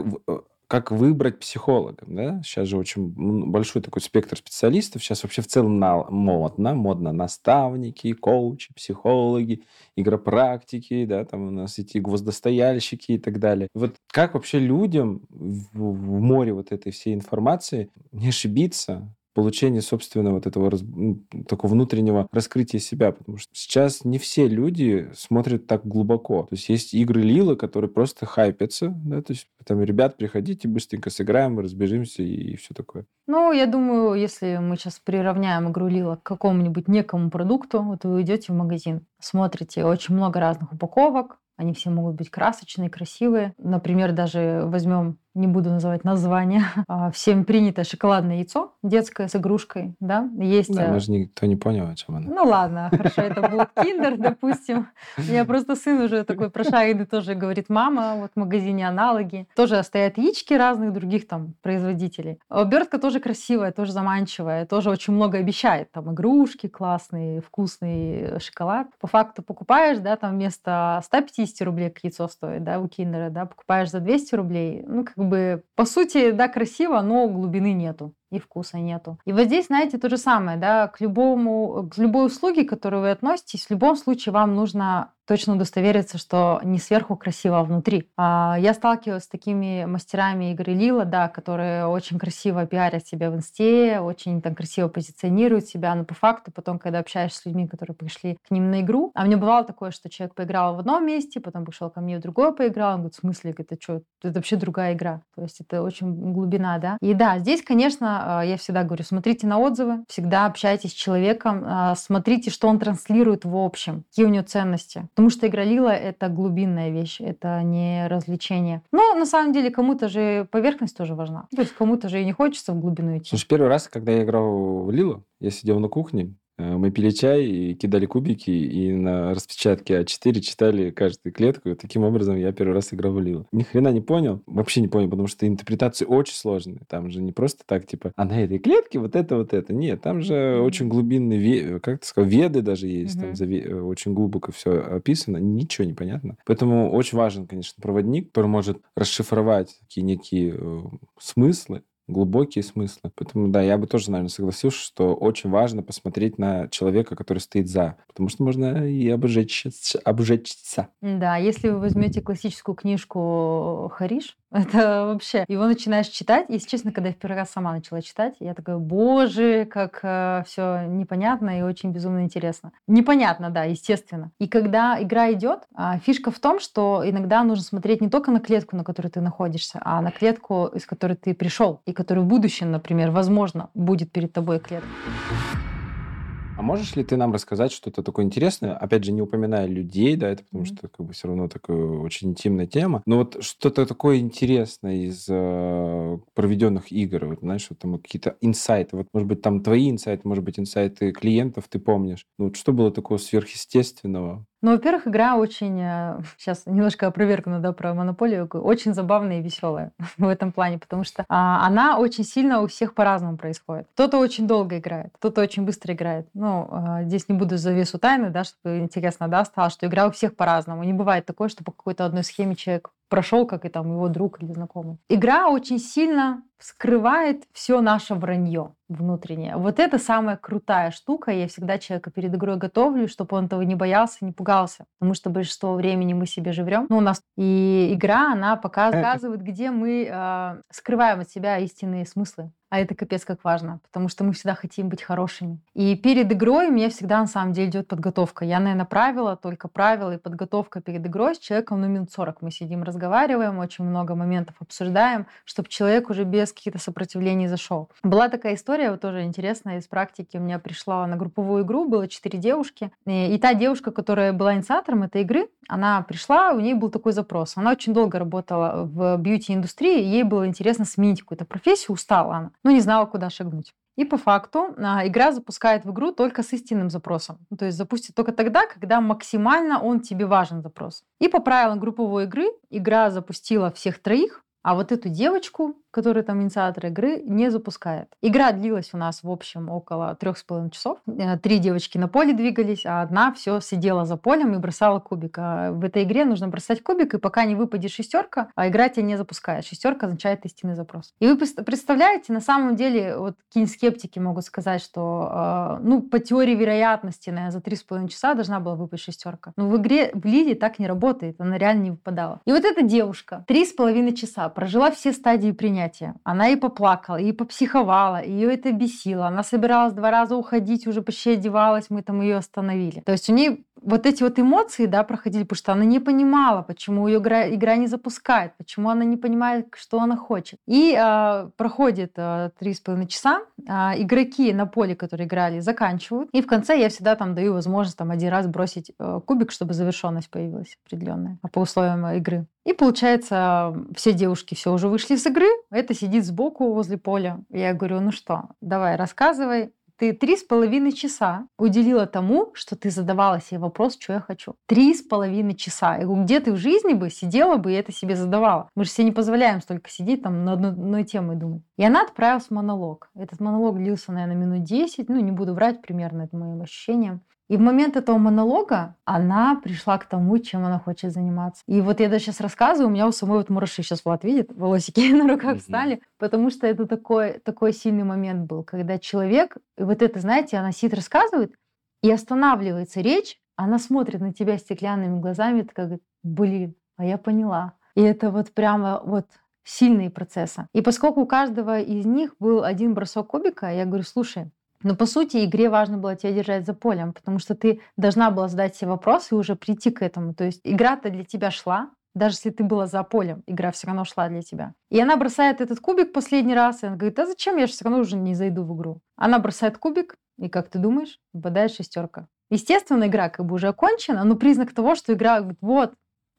как выбрать психолога, да? Сейчас же очень большой такой спектр специалистов. Сейчас вообще в целом на, модно, модно наставники, коучи, психологи, игропрактики, да, там у нас эти гвоздостояльщики и так далее. Вот как вообще людям в, в море вот этой всей информации не ошибиться, получения собственного вот этого ну, такого внутреннего раскрытия себя, потому что сейчас не все люди смотрят так глубоко. То есть есть игры Лила, которые просто хайпятся, да, то есть там, ребят, приходите, быстренько сыграем, разбежимся и, и все такое. Ну, я думаю, если мы сейчас приравняем игру Лила к какому-нибудь некому продукту, вот вы идете в магазин, смотрите очень много разных упаковок, они все могут быть красочные, красивые. Например, даже возьмем не буду называть название, а, всем принято шоколадное яйцо детское с игрушкой, да, есть... Да, даже э, никто не понял, о чем она. Ну ладно, хорошо, это будет киндер, допустим. У меня просто сын уже такой прошаренный тоже говорит, мама, вот в магазине аналоги. Тоже стоят яички разных других там производителей. Обертка тоже красивая, тоже заманчивая, тоже очень много обещает. Там игрушки классные, вкусный шоколад. По факту покупаешь, да, там вместо 150 рублей яйцо стоит, да, у киндера, да, покупаешь за 200 рублей, ну, как бы, по сути, да, красиво, но глубины нету и вкуса нету. И вот здесь, знаете, то же самое, да, к любому, к любой услуге, к которой вы относитесь, в любом случае вам нужно точно удостовериться, что не сверху красиво, а внутри. А, я сталкивалась с такими мастерами игры Лила, да, которые очень красиво пиарят себя в инсте, очень там красиво позиционируют себя, но по факту потом, когда общаешься с людьми, которые пришли к ним на игру, а мне бывало такое, что человек поиграл в одном месте, потом пришел ко мне в другое поиграл, он говорит, в смысле, это что, это вообще другая игра. То есть это очень глубина, да. И да, здесь, конечно, а, я всегда говорю, смотрите на отзывы, всегда общайтесь с человеком, а, смотрите, что он транслирует в общем, какие у него ценности. Потому что игра Лила — это глубинная вещь, это не развлечение. Но на самом деле кому-то же поверхность тоже важна. То есть кому-то же и не хочется в глубину идти. Слушай, первый раз, когда я играл в Лилу, я сидел на кухне, мы пили чай и кидали кубики, и на распечатке А4 читали каждую клетку. И таким образом я первый раз играл в Лилу. Ни хрена не понял. Вообще не понял, потому что интерпретации очень сложные. Там же не просто так, типа, а на этой клетке вот это, вот это. Нет, там же очень глубинные, как ты сказал, веды даже есть. Mm-hmm. Там заве... Э, очень глубоко все описано. Ничего не понятно. Поэтому очень важен, конечно, проводник, который может расшифровать такие некие э, смыслы, глубокие смыслы. Поэтому, да, я бы тоже, наверное, согласился, что очень важно посмотреть на человека, который стоит за, потому что можно и обжечься. обжечься. Да, если вы возьмете классическую книжку Хариш, это вообще... Его начинаешь читать. Если честно, когда я в первый раз сама начала читать, я такая, боже, как э, все непонятно и очень безумно интересно. Непонятно, да, естественно. И когда игра идет, э, фишка в том, что иногда нужно смотреть не только на клетку, на которой ты находишься, а на клетку, из которой ты пришел, и которая в будущем, например, возможно, будет перед тобой клетка. Можешь ли ты нам рассказать что-то такое интересное? Опять же, не упоминая людей, да, это потому что как бы все равно такая очень интимная тема. Но вот что-то такое интересное из э, проведенных игр, вот знаешь, вот там какие-то инсайты, вот может быть там твои инсайты, может быть инсайты клиентов, ты помнишь. Ну вот что было такого сверхъестественного? Ну, во-первых, игра очень, сейчас э, немножко опровергну, да, про монополию, очень забавная и веселая в этом плане, потому что а, она очень сильно у всех по-разному происходит. Кто-то очень долго играет, кто-то очень быстро играет. Ну, а, здесь не буду завесу тайны, да, чтобы интересно, да, стало, что игра у всех по-разному. Не бывает такое, что по какой-то одной схеме человек прошел, как и там его друг или знакомый. Игра очень сильно скрывает все наше вранье внутреннее. Вот это самая крутая штука. Я всегда человека перед игрой готовлю, чтобы он этого не боялся, не пугался. Потому что большинство времени мы себе же врем. Ну, у нас и игра, она показывает, где мы э, скрываем от себя истинные смыслы. А это капец как важно, потому что мы всегда хотим быть хорошими. И перед игрой у меня всегда на самом деле идет подготовка. Я, наверное, правила, только правила и подготовка перед игрой с человеком ну, минут 40. Мы сидим, разговариваем, очень много моментов обсуждаем, чтобы человек уже без каких-то сопротивлений зашел. Была такая история, вот тоже интересная из практики. У меня пришла на групповую игру, было четыре девушки. И та девушка, которая была инициатором этой игры, она пришла, у нее был такой запрос. Она очень долго работала в бьюти-индустрии, ей было интересно сменить какую-то профессию, устала она но не знала, куда шагнуть. И по факту а, игра запускает в игру только с истинным запросом. Ну, то есть запустит только тогда, когда максимально он тебе важен запрос. И по правилам групповой игры игра запустила всех троих, а вот эту девочку который там инициатор игры, не запускает. Игра длилась у нас, в общем, около трех с половиной часов. Э, три девочки на поле двигались, а одна все сидела за полем и бросала кубик. А в этой игре нужно бросать кубик, и пока не выпадет шестерка, а игра тебя не запускает. Шестерка означает истинный запрос. И вы представляете, на самом деле, вот какие скептики могут сказать, что, э, ну, по теории вероятности, наверное, за три с половиной часа должна была выпасть шестерка. Но в игре в Лиде так не работает, она реально не выпадала. И вот эта девушка три с половиной часа прожила все стадии принятия. Она и поплакала, и попсиховала, ее это бесило. Она собиралась два раза уходить, уже почти одевалась, мы там ее остановили. То есть у нее вот эти вот эмоции, да, проходили, потому что она не понимала, почему ее игра, игра не запускает, почему она не понимает, что она хочет. И э, проходит три с половиной часа, э, игроки на поле, которые играли, заканчивают, и в конце я всегда там даю возможность там один раз бросить э, кубик, чтобы завершенность появилась определенная по условиям игры. И получается, все девушки все уже вышли с игры, это сидит сбоку возле поля. Я говорю, ну что, давай, рассказывай, ты три с половиной часа уделила тому, что ты задавала себе вопрос, что я хочу. Три с половиной часа. И где ты в жизни бы сидела бы и это себе задавала? Мы же себе не позволяем столько сидеть там на одной, одной теме думать. И она отправилась в монолог. Этот монолог длился, наверное, минут 10. Ну, не буду врать, примерно это моим ощущением. И в момент этого монолога она пришла к тому, чем она хочет заниматься. И вот я даже сейчас рассказываю, у меня у самой вот мураши сейчас Влад видит, волосики на руках встали, потому что это такой, такой сильный момент был, когда человек, и вот это, знаете, она сидит, рассказывает, и останавливается речь, она смотрит на тебя стеклянными глазами, такая говорит, блин, а я поняла. И это вот прямо вот сильные процессы. И поскольку у каждого из них был один бросок кубика, я говорю, слушай, но по сути игре важно было тебя держать за полем, потому что ты должна была задать себе вопрос и уже прийти к этому. То есть игра-то для тебя шла, даже если ты была за полем, игра все равно шла для тебя. И она бросает этот кубик последний раз, и она говорит, а зачем, я же все равно уже не зайду в игру. Она бросает кубик, и как ты думаешь, выпадает шестерка. Естественно, игра как бы уже окончена, но признак того, что игра говорит, вот,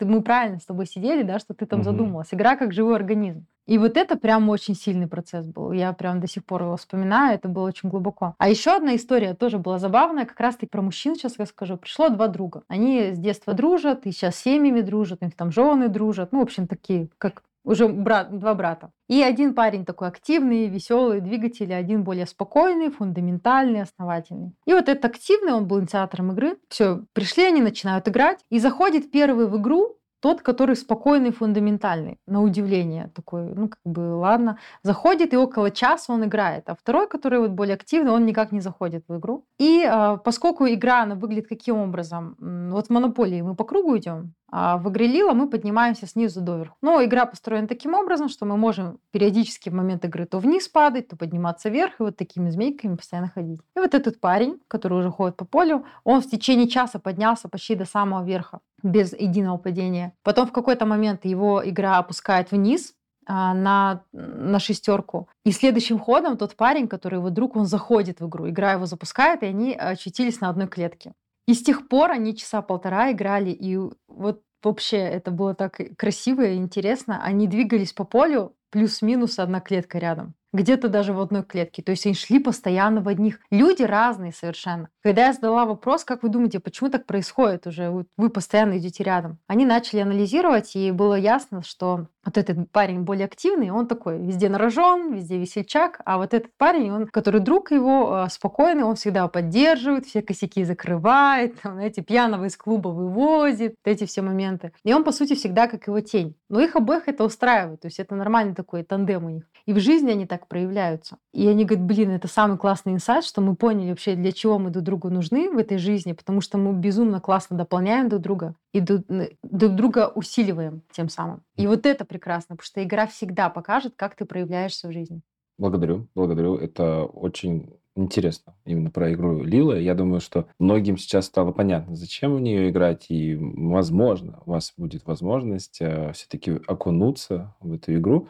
мы правильно с тобой сидели, да, что ты там угу. задумалась. Игра как живой организм. И вот это прям очень сильный процесс был. Я прям до сих пор его вспоминаю, это было очень глубоко. А еще одна история тоже была забавная, как раз-таки про мужчин сейчас расскажу. Пришло два друга. Они с детства дружат, и сейчас семьями дружат, у них там жены дружат. Ну, в общем, такие, как уже брат, два брата. И один парень такой активный, веселый, двигатель, один более спокойный, фундаментальный, основательный. И вот этот активный, он был инициатором игры. Все, пришли они, начинают играть. И заходит первый в игру тот, который спокойный, фундаментальный, на удивление такой, ну, как бы, ладно, заходит, и около часа он играет. А второй, который вот более активный, он никак не заходит в игру. И э, поскольку игра, она выглядит каким образом? Вот в Монополии мы по кругу идем, а в игре Лила мы поднимаемся снизу доверху. Но игра построена таким образом, что мы можем периодически в момент игры то вниз падать, то подниматься вверх, и вот такими змейками постоянно ходить. И вот этот парень, который уже ходит по полю, он в течение часа поднялся почти до самого верха, без единого падения. Потом в какой-то момент его игра опускает вниз, а, на, на шестерку. И следующим ходом тот парень, который его друг, он заходит в игру. Игра его запускает, и они очутились на одной клетке. И с тех пор они часа полтора играли, и вот вообще это было так красиво и интересно. Они двигались по полю, плюс-минус одна клетка рядом где-то даже в одной клетке. То есть они шли постоянно в одних. Люди разные совершенно. Когда я задала вопрос, как вы думаете, почему так происходит уже, вы постоянно идете рядом, они начали анализировать, и было ясно, что вот этот парень более активный, он такой везде нарожен, везде весельчак, а вот этот парень, он, который друг его, э, спокойный, он всегда поддерживает, все косяки закрывает, там, знаете, пьяного из клуба вывозит, эти все моменты. И он, по сути, всегда как его тень. Но их обоих это устраивает, то есть это нормальный такой тандем у них. И в жизни они так проявляются. И они говорят, блин, это самый классный инсайт, что мы поняли вообще, для чего мы друг другу нужны в этой жизни, потому что мы безумно классно дополняем друг друга и друг друга усиливаем тем самым. И вот это прекрасно, потому что игра всегда покажет, как ты проявляешься в жизни. Благодарю, благодарю. Это очень интересно именно про игру Лила. Я думаю, что многим сейчас стало понятно, зачем в нее играть, и, возможно, у вас будет возможность э, все-таки окунуться в эту игру.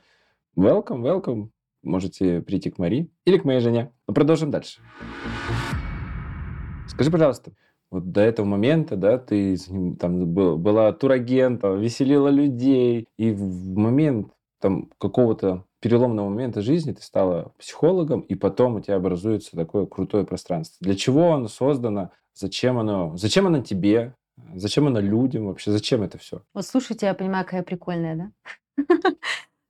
Welcome, welcome. Можете прийти к Мари или к моей жене. Но продолжим дальше. Скажи, пожалуйста, вот до этого момента, да, ты там был, была турагент, веселила людей, и в момент там какого-то переломного момента жизни ты стала психологом, и потом у тебя образуется такое крутое пространство. Для чего оно создано? Зачем оно? Зачем оно тебе? Зачем оно людям вообще? Зачем это все? Вот слушайте, я понимаю, какая прикольная, да?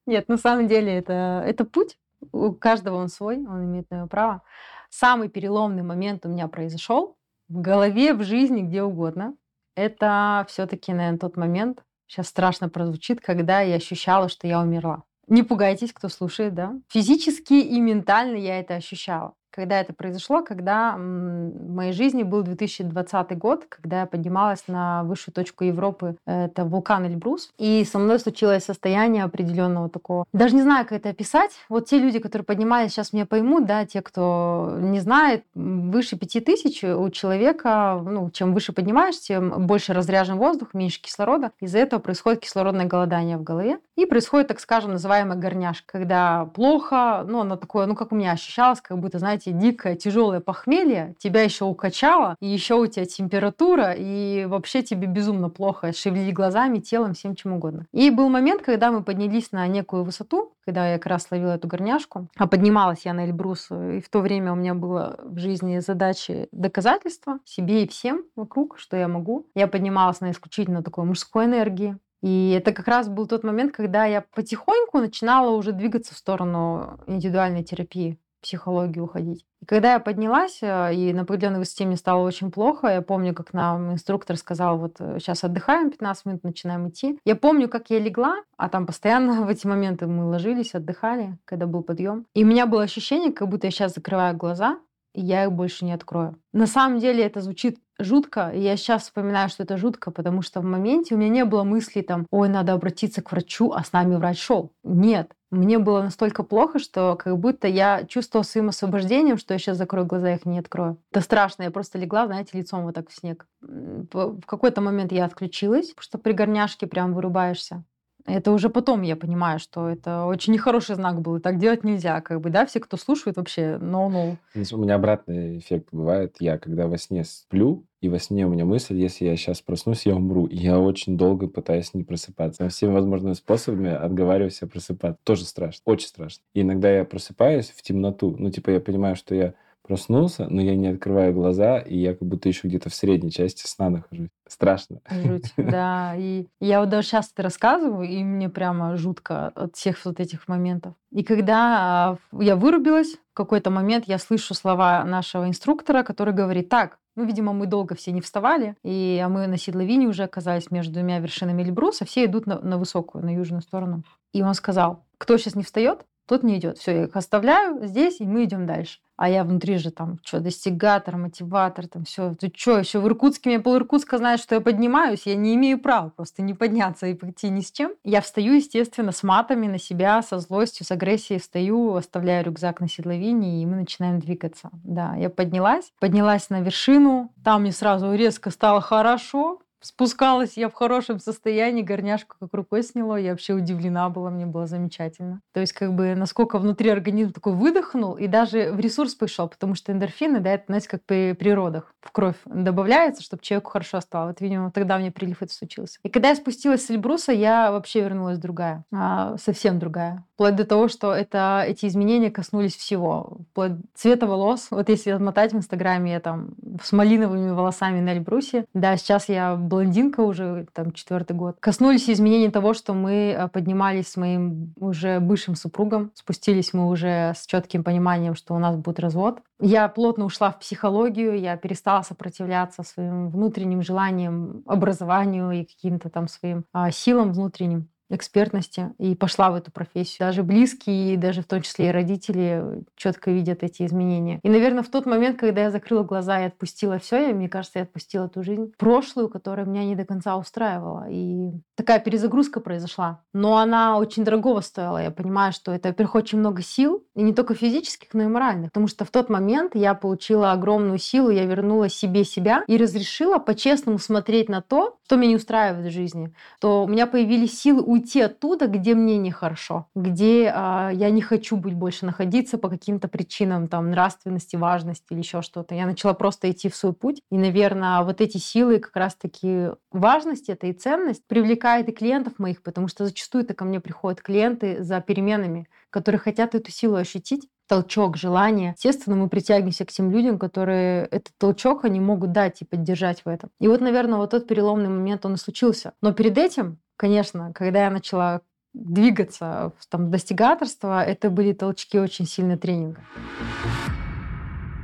Нет, на самом деле это, это путь. У каждого он свой, он имеет на право. Самый переломный момент у меня произошел в голове, в жизни, где угодно. Это все-таки, наверное, тот момент, сейчас страшно прозвучит, когда я ощущала, что я умерла. Не пугайтесь, кто слушает, да. Физически и ментально я это ощущала когда это произошло, когда в моей жизни был 2020 год, когда я поднималась на высшую точку Европы, это вулкан Эльбрус, и со мной случилось состояние определенного такого. Даже не знаю, как это описать. Вот те люди, которые поднимались, сейчас меня поймут, да, те, кто не знает, выше 5000 у человека, ну, чем выше поднимаешься, тем больше разряжен воздух, меньше кислорода. Из-за этого происходит кислородное голодание в голове. И происходит, так скажем, называемая горняшка, когда плохо, ну, оно такое, ну, как у меня ощущалось, как будто, знаете, знаете, дикое, тяжелое похмелье, тебя еще укачало, и еще у тебя температура, и вообще тебе безумно плохо шевелить глазами, телом, всем чем угодно. И был момент, когда мы поднялись на некую высоту, когда я как раз ловила эту горняшку, а поднималась я на Эльбрус, и в то время у меня было в жизни задачи доказательства себе и всем вокруг, что я могу. Я поднималась на исключительно такой мужской энергии, и это как раз был тот момент, когда я потихоньку начинала уже двигаться в сторону индивидуальной терапии психологию уходить. И когда я поднялась, э, и на определенной высоте мне стало очень плохо, я помню, как нам инструктор сказал, вот сейчас э, отдыхаем 15 минут, начинаем идти. Я помню, как я легла, а там постоянно в эти моменты мы ложились, отдыхали, когда был подъем. И у меня было ощущение, как будто я сейчас закрываю глаза, и я их больше не открою. На самом деле это звучит жутко. Я сейчас вспоминаю, что это жутко, потому что в моменте у меня не было мысли там, ой, надо обратиться к врачу, а с нами врач шел. Нет. Мне было настолько плохо, что как будто я чувствовала своим освобождением, что я сейчас закрою глаза, их не открою. Это страшно. Я просто легла, знаете, лицом вот так в снег. В какой-то момент я отключилась, что при горняшке прям вырубаешься. Это уже потом я понимаю, что это очень нехороший знак был, и так делать нельзя, как бы, да, все, кто слушает, вообще no-no. У меня обратный эффект бывает. Я, когда во сне сплю, и во сне у меня мысль, если я сейчас проснусь, я умру. И я очень долго пытаюсь не просыпаться. Всеми возможными способами отговариваю себя просыпаться. Тоже страшно, очень страшно. И иногда я просыпаюсь в темноту. Ну, типа, я понимаю, что я проснулся, но я не открываю глаза, и я как будто еще где-то в средней части сна нахожусь. Страшно. Жуть, да. И я вот даже сейчас это рассказываю, и мне прямо жутко от всех вот этих моментов. И когда а, я вырубилась, в какой-то момент я слышу слова нашего инструктора, который говорит, так, ну, видимо, мы долго все не вставали, и а мы на седловине уже оказались между двумя вершинами Эльбруса, все идут на, на высокую, на южную сторону. И он сказал, кто сейчас не встает, тот не идет. Все, я их оставляю здесь, и мы идем дальше. А я внутри же там, что, достигатор, мотиватор, там все. Ты что, еще в Иркутске, мне пол Иркутска знает, что я поднимаюсь, я не имею права просто не подняться и пойти ни с чем. Я встаю, естественно, с матами на себя, со злостью, с агрессией встаю, оставляю рюкзак на седловине, и мы начинаем двигаться. Да, я поднялась, поднялась на вершину, там мне сразу резко стало хорошо, Спускалась я в хорошем состоянии, горняшку как рукой сняло. Я вообще удивлена была, мне было замечательно. То есть как бы насколько внутри организм такой выдохнул и даже в ресурс пошел, потому что эндорфины, да, это, знаете, как при, при родах в кровь добавляется, чтобы человеку хорошо стало. Вот, видимо, тогда мне прилив это случился. И когда я спустилась с Эльбруса, я вообще вернулась другая, а, совсем другая. Вплоть до того, что это, эти изменения коснулись всего. Вплоть цвета волос. Вот если отмотать в Инстаграме, я там с малиновыми волосами на Эльбрусе. Да, сейчас я блондинка уже, там, четвертый год. Коснулись изменений того, что мы э, поднимались с моим уже бывшим супругом. Спустились мы уже с четким пониманием, что у нас будет развод. Я плотно ушла в психологию, я перестала сопротивляться своим внутренним желаниям, образованию и каким-то там своим а, силам внутренним экспертности и пошла в эту профессию. Даже близкие, даже в том числе и родители четко видят эти изменения. И, наверное, в тот момент, когда я закрыла глаза и отпустила все, я, мне кажется, я отпустила ту жизнь прошлую, которая меня не до конца устраивала. И такая перезагрузка произошла. Но она очень дорогого стоила. Я понимаю, что это, во-первых, очень много сил, и не только физических, но и моральных. Потому что в тот момент я получила огромную силу, я вернула себе себя и разрешила по-честному смотреть на то, что меня не устраивает в жизни. То у меня появились силы уйти оттуда, где мне нехорошо, где а, я не хочу быть больше находиться по каким-то причинам, там, нравственности, важности или еще что-то. Я начала просто идти в свой путь. И, наверное, вот эти силы, как раз-таки важность это и ценность, привлекает и клиентов моих, потому что зачастую это ко мне приходят клиенты за переменами, которые хотят эту силу ощутить толчок, желание. Естественно, мы притягиваемся к тем людям, которые этот толчок они могут дать и поддержать в этом. И вот, наверное, вот тот переломный момент, он и случился. Но перед этим Конечно, когда я начала двигаться в там, достигаторство, это были толчки очень сильно тренинга.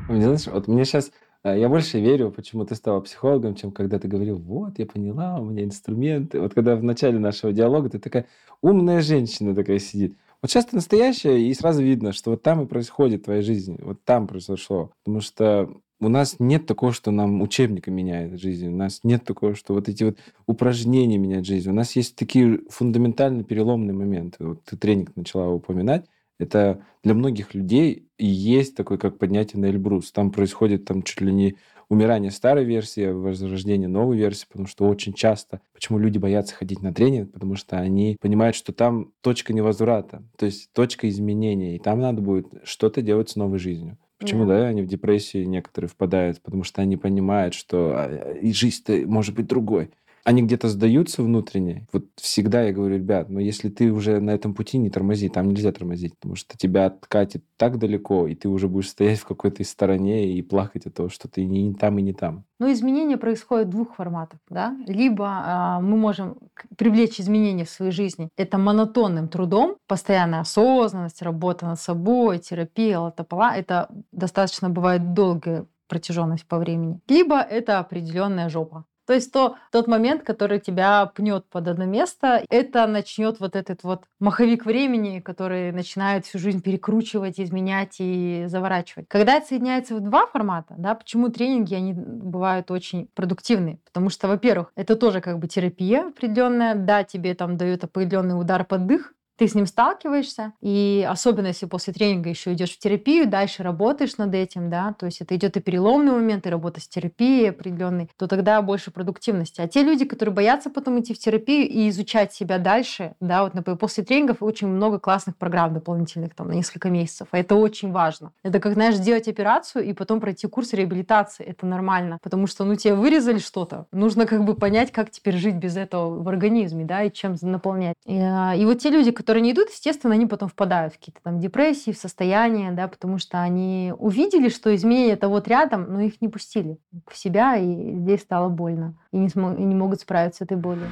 Знаешь, вот мне сейчас э, я больше верю, почему ты стала психологом, чем когда ты говорил, вот, я поняла, у меня инструменты. Вот когда в начале нашего диалога ты такая умная женщина такая сидит. Вот сейчас ты настоящая, и сразу видно, что вот там и происходит твоя жизнь, вот там произошло. Потому что у нас нет такого, что нам учебника меняет жизнь. У нас нет такого, что вот эти вот упражнения меняют жизнь. У нас есть такие фундаментально переломные моменты. Вот ты тренинг начала упоминать. Это для многих людей есть такой, как поднятие на Эльбрус. Там происходит там чуть ли не умирание старой версии, возрождение новой версии, потому что очень часто, почему люди боятся ходить на тренинг, потому что они понимают, что там точка невозврата, то есть точка изменения, и там надо будет что-то делать с новой жизнью. Почему, да. да, они в депрессии некоторые впадают? Потому что они понимают, что а, и жизнь-то может быть другой они где-то сдаются внутренне. Вот всегда я говорю, ребят, но если ты уже на этом пути, не тормози, там нельзя тормозить, потому что тебя откатит так далеко, и ты уже будешь стоять в какой-то стороне и плакать от того, что ты не там и не там. Но изменения происходят двух форматах. Да? Либо э, мы можем привлечь изменения в своей жизни. Это монотонным трудом, постоянная осознанность, работа над собой, терапия, латопола. Это достаточно бывает долгая протяженность по времени. Либо это определенная жопа. То есть то, тот момент, который тебя пнет под одно место, это начнет вот этот вот маховик времени, который начинает всю жизнь перекручивать, изменять и заворачивать. Когда это соединяется в два формата, да, почему тренинги, они бывают очень продуктивны? Потому что, во-первых, это тоже как бы терапия определенная, да, тебе там дают определенный удар под дых, ты с ним сталкиваешься, и особенно если после тренинга еще идешь в терапию, дальше работаешь над этим, да, то есть это идет и переломный момент, и работа с терапией определенной, то тогда больше продуктивности. А те люди, которые боятся потом идти в терапию и изучать себя дальше, да, вот, например, после тренингов очень много классных программ дополнительных там на несколько месяцев, а это очень важно. Это как, знаешь, сделать операцию и потом пройти курс реабилитации, это нормально, потому что, ну, тебе вырезали что-то, нужно как бы понять, как теперь жить без этого в организме, да, и чем наполнять. И, а, и вот те люди, которые не идут, естественно, они потом впадают в какие-то там депрессии, в состояние, да, потому что они увидели, что изменения это вот рядом, но их не пустили в себя, и здесь стало больно, и не, смог, и не могут справиться с этой болью.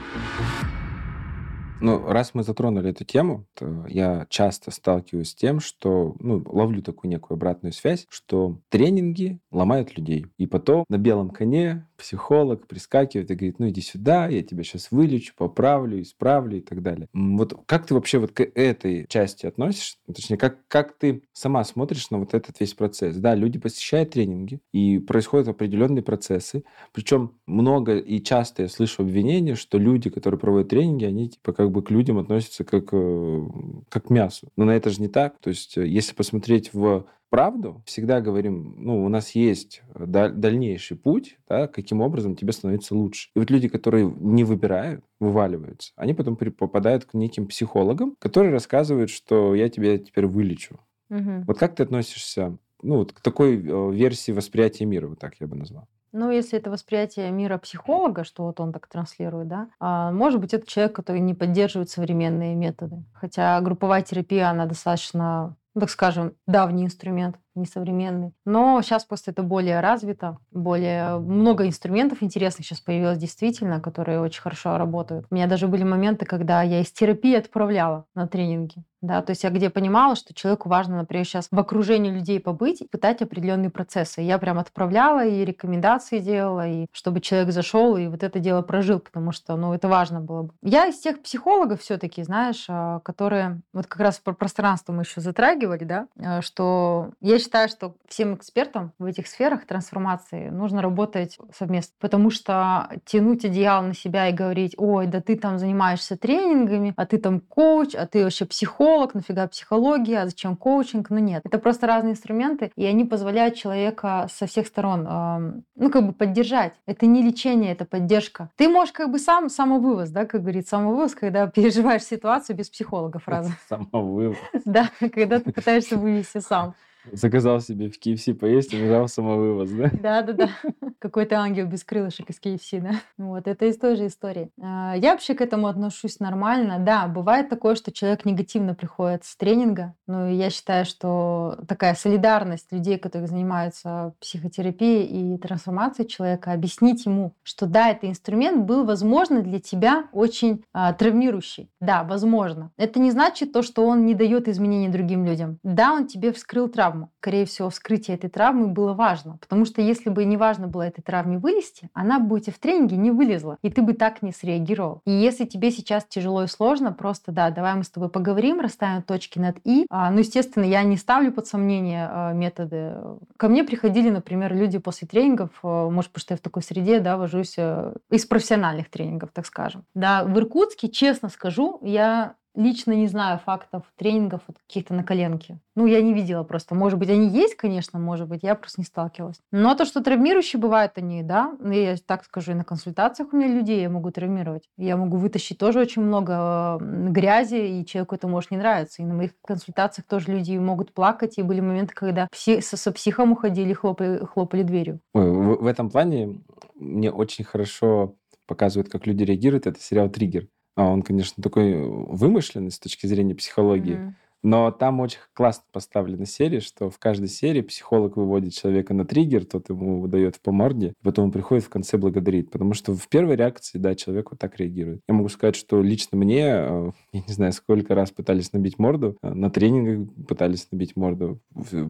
Ну, раз мы затронули эту тему, то я часто сталкиваюсь с тем, что, ну, ловлю такую некую обратную связь, что тренинги ломают людей. И потом на белом коне психолог прискакивает и говорит, ну, иди сюда, я тебя сейчас вылечу, поправлю, исправлю и так далее. Вот как ты вообще вот к этой части относишься? Точнее, как, как ты сама смотришь на вот этот весь процесс? Да, люди посещают тренинги, и происходят определенные процессы. Причем много и часто я слышу обвинения, что люди, которые проводят тренинги, они типа как бы к людям относятся как, э, как к мясу. Но на это же не так. То есть, э, если посмотреть в правду, всегда говорим, ну, у нас есть дальнейший путь, да, каким образом тебе становится лучше. И вот люди, которые не выбирают, вываливаются, они потом попадают к неким психологам, которые рассказывают, что я тебя теперь вылечу. Угу. Вот как ты относишься ну, вот к такой э, версии восприятия мира, вот так я бы назвал? Ну, если это восприятие мира психолога, что вот он так транслирует, да, а, может быть, это человек, который не поддерживает современные методы. Хотя групповая терапия, она достаточно, так скажем, давний инструмент несовременный. Но сейчас просто это более развито, более много инструментов интересных сейчас появилось действительно, которые очень хорошо работают. У меня даже были моменты, когда я из терапии отправляла на тренинги. Да, то есть я где понимала, что человеку важно, например, сейчас в окружении людей побыть, пытать определенные процессы. Я прям отправляла и рекомендации делала, и чтобы человек зашел и вот это дело прожил, потому что, ну, это важно было бы. Я из тех психологов все-таки, знаешь, а, которые, вот как раз про пространство мы еще затрагивали, да, а, что я считаю, что всем экспертам в этих сферах трансформации нужно работать совместно, потому что тянуть одеяло на себя и говорить, ой, да ты там занимаешься тренингами, а ты там коуч, а ты вообще психолог, нафига психология, а зачем коучинг? Ну нет, это просто разные инструменты, и они позволяют человека со всех сторон, э, ну как бы поддержать. Это не лечение, это поддержка. Ты можешь как бы сам самовывоз, да, как говорит самовывоз, когда переживаешь ситуацию без психолога, фраза. Самовывоз. Да, когда ты пытаешься вывести сам. Заказал себе в KFC поесть и нажал самовывоз, да? Да-да-да. Какой-то ангел без крылышек из KFC, да? Вот, это из той же истории. А, я вообще к этому отношусь нормально. Да, бывает такое, что человек негативно приходит с тренинга. Но я считаю, что такая солидарность людей, которые занимаются психотерапией и трансформацией человека, объяснить ему, что да, этот инструмент был, возможно, для тебя очень а, травмирующий. Да, возможно. Это не значит то, что он не дает изменений другим людям. Да, он тебе вскрыл травму. Скорее всего, вскрытие этой травмы было важно. Потому что если бы не важно было этой травме вылезти, она бы у тебя в тренинге не вылезла. И ты бы так не среагировал. И если тебе сейчас тяжело и сложно, просто да, давай мы с тобой поговорим, расставим точки над «и». А, ну, естественно, я не ставлю под сомнение а, методы. Ко мне приходили, например, люди после тренингов, а, может, потому что я в такой среде, да, вожусь а, из профессиональных тренингов, так скажем. Да, в Иркутске, честно скажу, я Лично не знаю фактов тренингов вот каких-то на коленке. Ну, я не видела просто. Может быть, они есть, конечно, может быть, я просто не сталкивалась. Но то, что травмирующие бывают они, да, я так скажу, и на консультациях у меня людей я могу травмировать. Я могу вытащить тоже очень много грязи, и человеку это может не нравиться. И на моих консультациях тоже люди могут плакать, и были моменты, когда пси- со, со психом уходили, хлопали, хлопали дверью. Ой, в, в этом плане мне очень хорошо показывает, как люди реагируют. Это сериал «Триггер». А он, конечно, такой э, вымышленный с точки зрения психологии. Мгм. Но там очень классно поставлена серия, что в каждой серии психолог выводит человека на триггер, тот ему выдает по морде, потом он приходит в конце благодарит. Потому что в первой реакции, да, человек вот так реагирует. Я могу сказать, что лично мне, э, я не знаю, сколько раз пытались набить морду, э, на тренингах пытались набить морду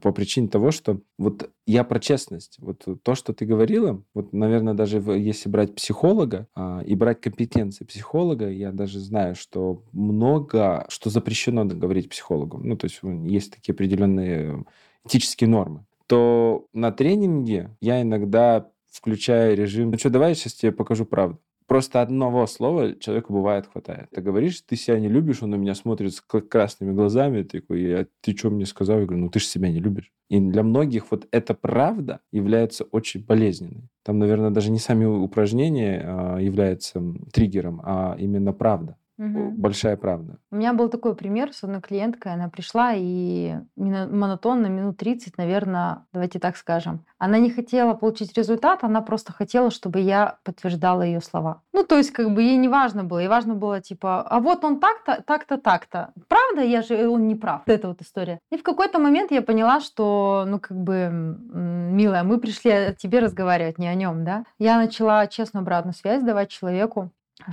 по причине того, что вот я про честность. Вот то, что ты говорила, вот, наверное, даже если брать психолога а, и брать компетенции психолога, я даже знаю, что много, что запрещено говорить психологу психологом, ну, то есть есть такие определенные этические нормы, то на тренинге я иногда включаю режим, ну что, давай я сейчас тебе покажу правду. Просто одного слова человеку бывает хватает. Ты говоришь, ты себя не любишь, он на меня смотрит с красными глазами, такой, я, ты что мне сказал? Я говорю, ну ты же себя не любишь. И для многих вот эта правда является очень болезненной. Там, наверное, даже не сами упражнения а, являются триггером, а именно правда. Угу. Большая правда. У меня был такой пример с одной клиенткой. Она пришла и монотонно, минут 30, наверное, давайте так скажем. Она не хотела получить результат, она просто хотела, чтобы я подтверждала ее слова. Ну, то есть, как бы ей не важно было. Ей важно было, типа, а вот он так-то, так-то, так-то. Правда, я же, он не прав. Эта вот история. И в какой-то момент я поняла, что, ну, как бы, милая, мы пришли о тебе разговаривать, не о нем, да. Я начала честную обратную связь давать человеку.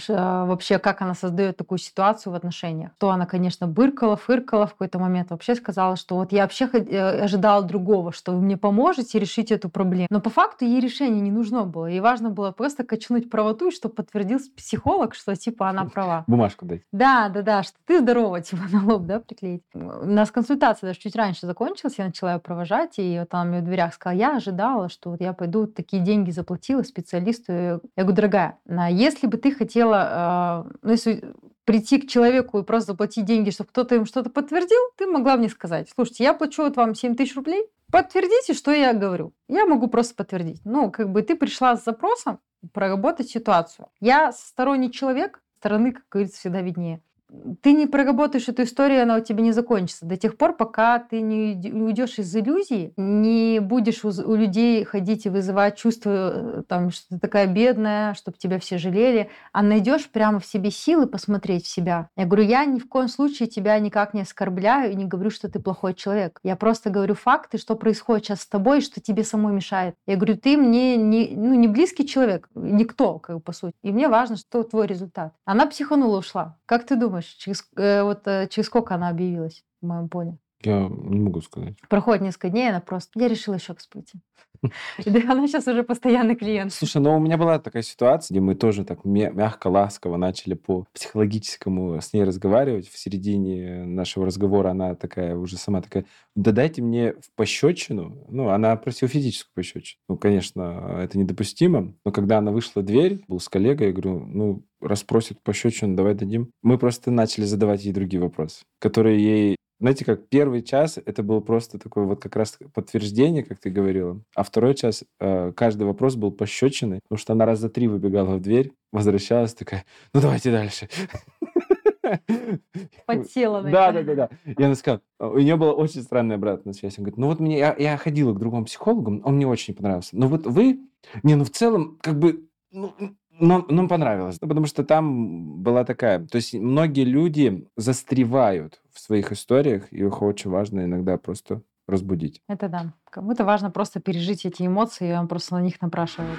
А, вообще, как она создает такую ситуацию в отношениях. То она, конечно, быркала, фыркала в какой-то момент, вообще сказала, что вот я вообще э, ожидала другого, что вы мне поможете решить эту проблему. Но по факту ей решение не нужно было. Ей важно было просто качнуть правоту, и чтобы подтвердил психолог, что типа она права. Бумажку дать. Да, да, да, что ты здорова, типа на лоб, да, приклеить. У нас консультация даже чуть раньше закончилась, я начала ее провожать, и вот она мне в дверях сказала, я ожидала, что вот я пойду, такие деньги заплатила специалисту. Я говорю, дорогая, если бы ты хотела хотела, э, ну, если прийти к человеку и просто заплатить деньги, чтобы кто-то им что-то подтвердил, ты могла мне сказать, слушайте, я плачу вот вам 7 тысяч рублей, подтвердите, что я говорю. Я могу просто подтвердить. Ну, как бы ты пришла с запросом проработать ситуацию. Я сторонний человек, стороны, как говорится, всегда виднее ты не проработаешь эту историю, она у тебя не закончится до тех пор, пока ты не уйдешь из иллюзии, не будешь у, у людей ходить и вызывать чувство, э, там, что ты такая бедная, чтобы тебя все жалели, а найдешь прямо в себе силы посмотреть в себя. Я говорю, я ни в коем случае тебя никак не оскорбляю и не говорю, что ты плохой человек. Я просто говорю факты, что происходит сейчас с тобой, что тебе самой мешает. Я говорю, ты мне не, ну, не близкий человек, никто, как бы, по сути. И мне важно, что твой результат. Она психанула, ушла. Как ты думаешь? Думаешь, через, э, вот, э, через сколько она объявилась в моем поле? Я не могу сказать. Проходит несколько дней, она просто... Я решила еще пойти. Она сейчас уже постоянный клиент. Слушай, ну у меня была такая ситуация, где мы тоже так мягко, ласково начали по психологическому с ней разговаривать. В середине нашего разговора она такая уже сама такая, да дайте мне в пощечину. Ну, она просила физическую пощечину. Ну, конечно, это недопустимо. Но когда она вышла в дверь, был с коллегой, я говорю, ну, раз просит пощечину, давай дадим. Мы просто начали задавать ей другие вопросы, которые ей знаете, как первый час это было просто такое вот как раз подтверждение, как ты говорила, а второй час э, каждый вопрос был пощечиной, потому что она раз за три выбегала в дверь, возвращалась такая, ну давайте дальше. Подсела на Да, да, да, да. И она сказала, у нее была очень странная обратная связь. Она говорит, ну вот мне, я, я ходила к другому психологу, он мне очень понравился. Но вот вы, не, ну в целом, как бы, ну, нам, нам понравилось, потому что там была такая... То есть многие люди застревают в своих историях, и их очень важно иногда просто разбудить. Это да. Кому-то важно просто пережить эти эмоции, и он просто на них напрашивает.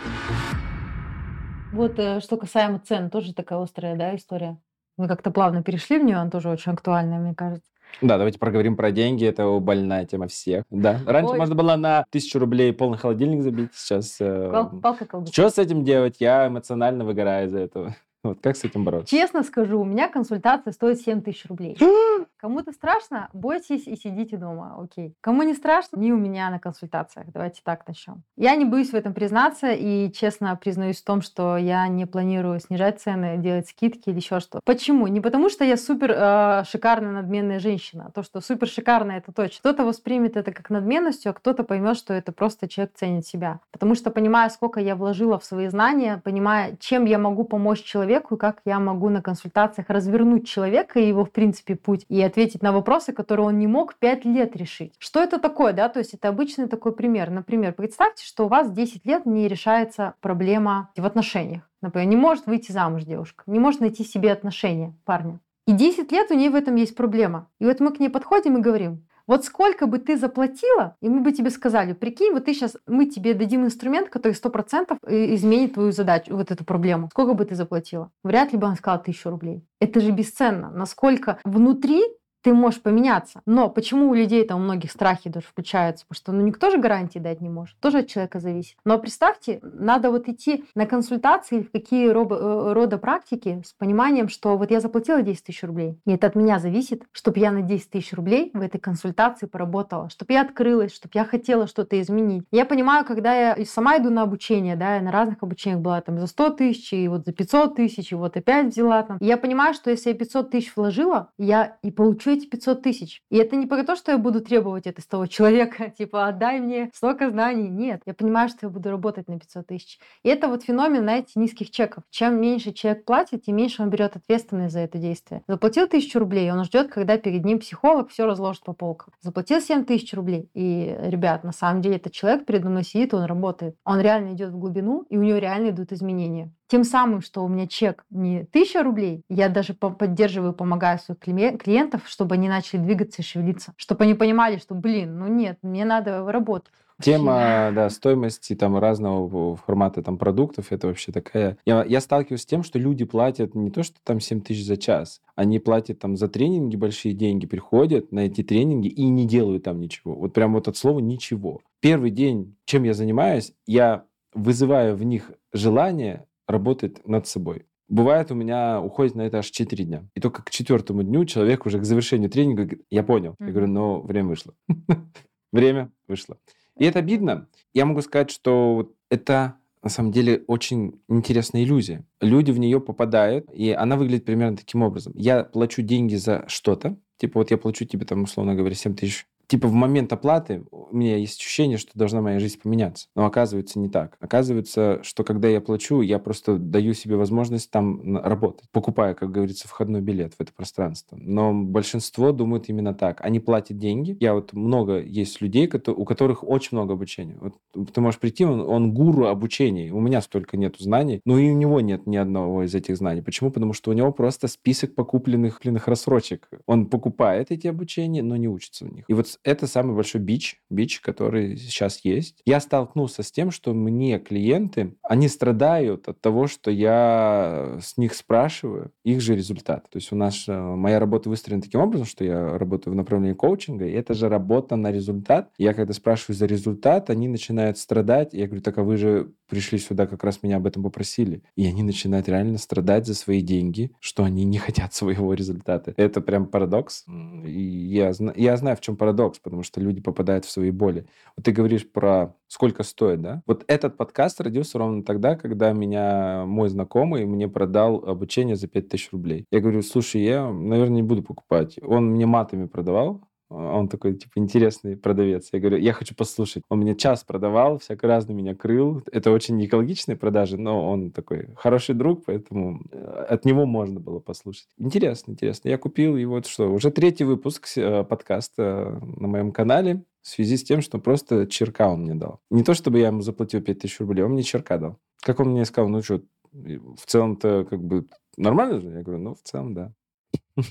Вот э, что касаемо цен, тоже такая острая, да, история. Мы как-то плавно перешли в нее, она тоже очень актуальная, мне кажется. Да, давайте проговорим про деньги. Это больная тема всех. Да. Раньше Ой. можно было на тысячу рублей полный холодильник забить. Сейчас... э, Пал- Палка колдунья. Что с этим делать? Я эмоционально выгораю из-за этого. Вот как с этим бороться? Честно скажу, у меня консультация стоит 7 тысяч рублей. Кому-то страшно, бойтесь и сидите дома, окей. Кому не страшно, не у меня на консультациях. Давайте так начнем. Я не боюсь в этом признаться и честно признаюсь в том, что я не планирую снижать цены, делать скидки или еще что. Почему? Не потому, что я супер э, шикарная надменная женщина. То, что супер шикарная, это точно. Кто-то воспримет это как надменностью, а кто-то поймет, что это просто человек ценит себя. Потому что понимая, сколько я вложила в свои знания, понимая, чем я могу помочь человеку и как я могу на консультациях развернуть человека и его, в принципе, путь и ответить на вопросы, которые он не мог пять лет решить. Что это такое, да? То есть это обычный такой пример. Например, представьте, что у вас 10 лет не решается проблема в отношениях. Например, не может выйти замуж девушка, не может найти себе отношения парня. И 10 лет у нее в этом есть проблема. И вот мы к ней подходим и говорим, вот сколько бы ты заплатила, и мы бы тебе сказали, прикинь, вот ты сейчас, мы тебе дадим инструмент, который 100% и- изменит твою задачу, вот эту проблему. Сколько бы ты заплатила? Вряд ли бы она сказала тысячу рублей. Это же бесценно. Насколько внутри ты можешь поменяться. Но почему у людей там у многих страхи даже включаются? Потому что ну, никто же гарантии дать не может. Тоже от человека зависит. Но представьте, надо вот идти на консультации в какие робо- э, рода практики с пониманием, что вот я заплатила 10 тысяч рублей, и это от меня зависит, чтобы я на 10 тысяч рублей в этой консультации поработала, чтобы я открылась, чтобы я хотела что-то изменить. Я понимаю, когда я сама иду на обучение, да, я на разных обучениях была там за 100 тысяч, и вот за 500 тысяч, и вот опять взяла там. И я понимаю, что если я 500 тысяч вложила, я и получу эти 500 тысяч. И это не про то, что я буду требовать это с того человека, типа, отдай мне столько знаний. Нет, я понимаю, что я буду работать на 500 тысяч. И это вот феномен, знаете, низких чеков. Чем меньше человек платит, тем меньше он берет ответственность за это действие. Заплатил тысячу рублей, он ждет, когда перед ним психолог все разложит по полкам. Заплатил 7 тысяч рублей. И, ребят, на самом деле этот человек передо мной сидит, он работает. Он реально идет в глубину, и у него реально идут изменения. Тем самым, что у меня чек не 1000 рублей, я даже по- поддерживаю, помогаю своих клиентов, чтобы они начали двигаться и шевелиться. Чтобы они понимали, что, блин, ну нет, мне надо работать. Тема, да, стоимости там разного формата там продуктов, это вообще такая... Я, я сталкиваюсь с тем, что люди платят не то, что там 7 тысяч за час, они платят там за тренинги большие деньги, приходят на эти тренинги и не делают там ничего. Вот прям вот от слова «ничего». Первый день, чем я занимаюсь, я вызываю в них желание работать над собой. Бывает, у меня уходит на это аж 4 дня. И только к четвертому дню человек уже к завершению тренинга говорит, я понял. Я говорю, но время вышло. Время вышло. И это обидно. Я могу сказать, что это на самом деле очень интересная иллюзия. Люди в нее попадают, и она выглядит примерно таким образом. Я плачу деньги за что-то, типа вот я плачу тебе там, условно говоря, 7 тысяч. Типа в момент оплаты у меня есть ощущение, что должна моя жизнь поменяться. Но оказывается не так. Оказывается, что когда я плачу, я просто даю себе возможность там работать, покупая, как говорится, входной билет в это пространство. Но большинство думают именно так. Они платят деньги. Я вот много есть людей, у которых очень много обучения. Вот ты можешь прийти, он, он гуру обучения. У меня столько нету знаний, но и у него нет ни одного из этих знаний. Почему? Потому что у него просто список покупленных, купленных рассрочек. Он покупает эти обучения, но не учится в них. И вот это самый большой бич, бич, который сейчас есть. Я столкнулся с тем, что мне клиенты, они страдают от того, что я с них спрашиваю их же результат. То есть у нас э, моя работа выстроена таким образом, что я работаю в направлении коучинга, и это же работа на результат. Я когда спрашиваю за результат, они начинают страдать. Я говорю, так а вы же пришли сюда, как раз меня об этом попросили. И они начинают реально страдать за свои деньги, что они не хотят своего результата. Это прям парадокс. И я, я знаю, в чем парадокс, потому что люди попадают в свои боли. Вот ты говоришь про сколько стоит, да? Вот этот подкаст родился ровно тогда, когда меня мой знакомый мне продал обучение за 5000 рублей. Я говорю, слушай, я, наверное, не буду покупать. Он мне матами продавал, Он такой, типа, интересный продавец. Я говорю, я хочу послушать. Он мне час продавал, всяко разно меня крыл. Это очень экологичные продажи, но он такой хороший друг, поэтому э, от него можно было послушать. Интересно, интересно. Я купил, и вот что, уже третий выпуск э, подкаста на моем канале в связи с тем, что просто черка он мне дал. Не то, чтобы я ему заплатил 5000 рублей, он мне черка дал. Как он мне сказал, ну что, в целом-то как бы нормально же? Я говорю, ну, в целом, да.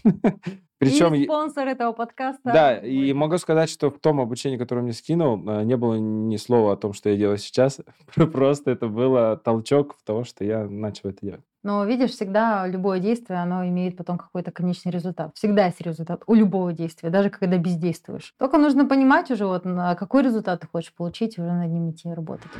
Причем... И спонсор этого подкаста. Да, и могу сказать, что в том обучении, которое мне скинул, э, не было ни слова о том, что я делаю сейчас. Просто это было толчок в того, что я начал это делать. Но видишь, всегда любое действие, оно имеет потом какой-то конечный результат. Всегда есть результат у любого действия, даже когда бездействуешь. Только нужно понимать уже, вот, какой результат ты хочешь получить, и уже над ним идти работать.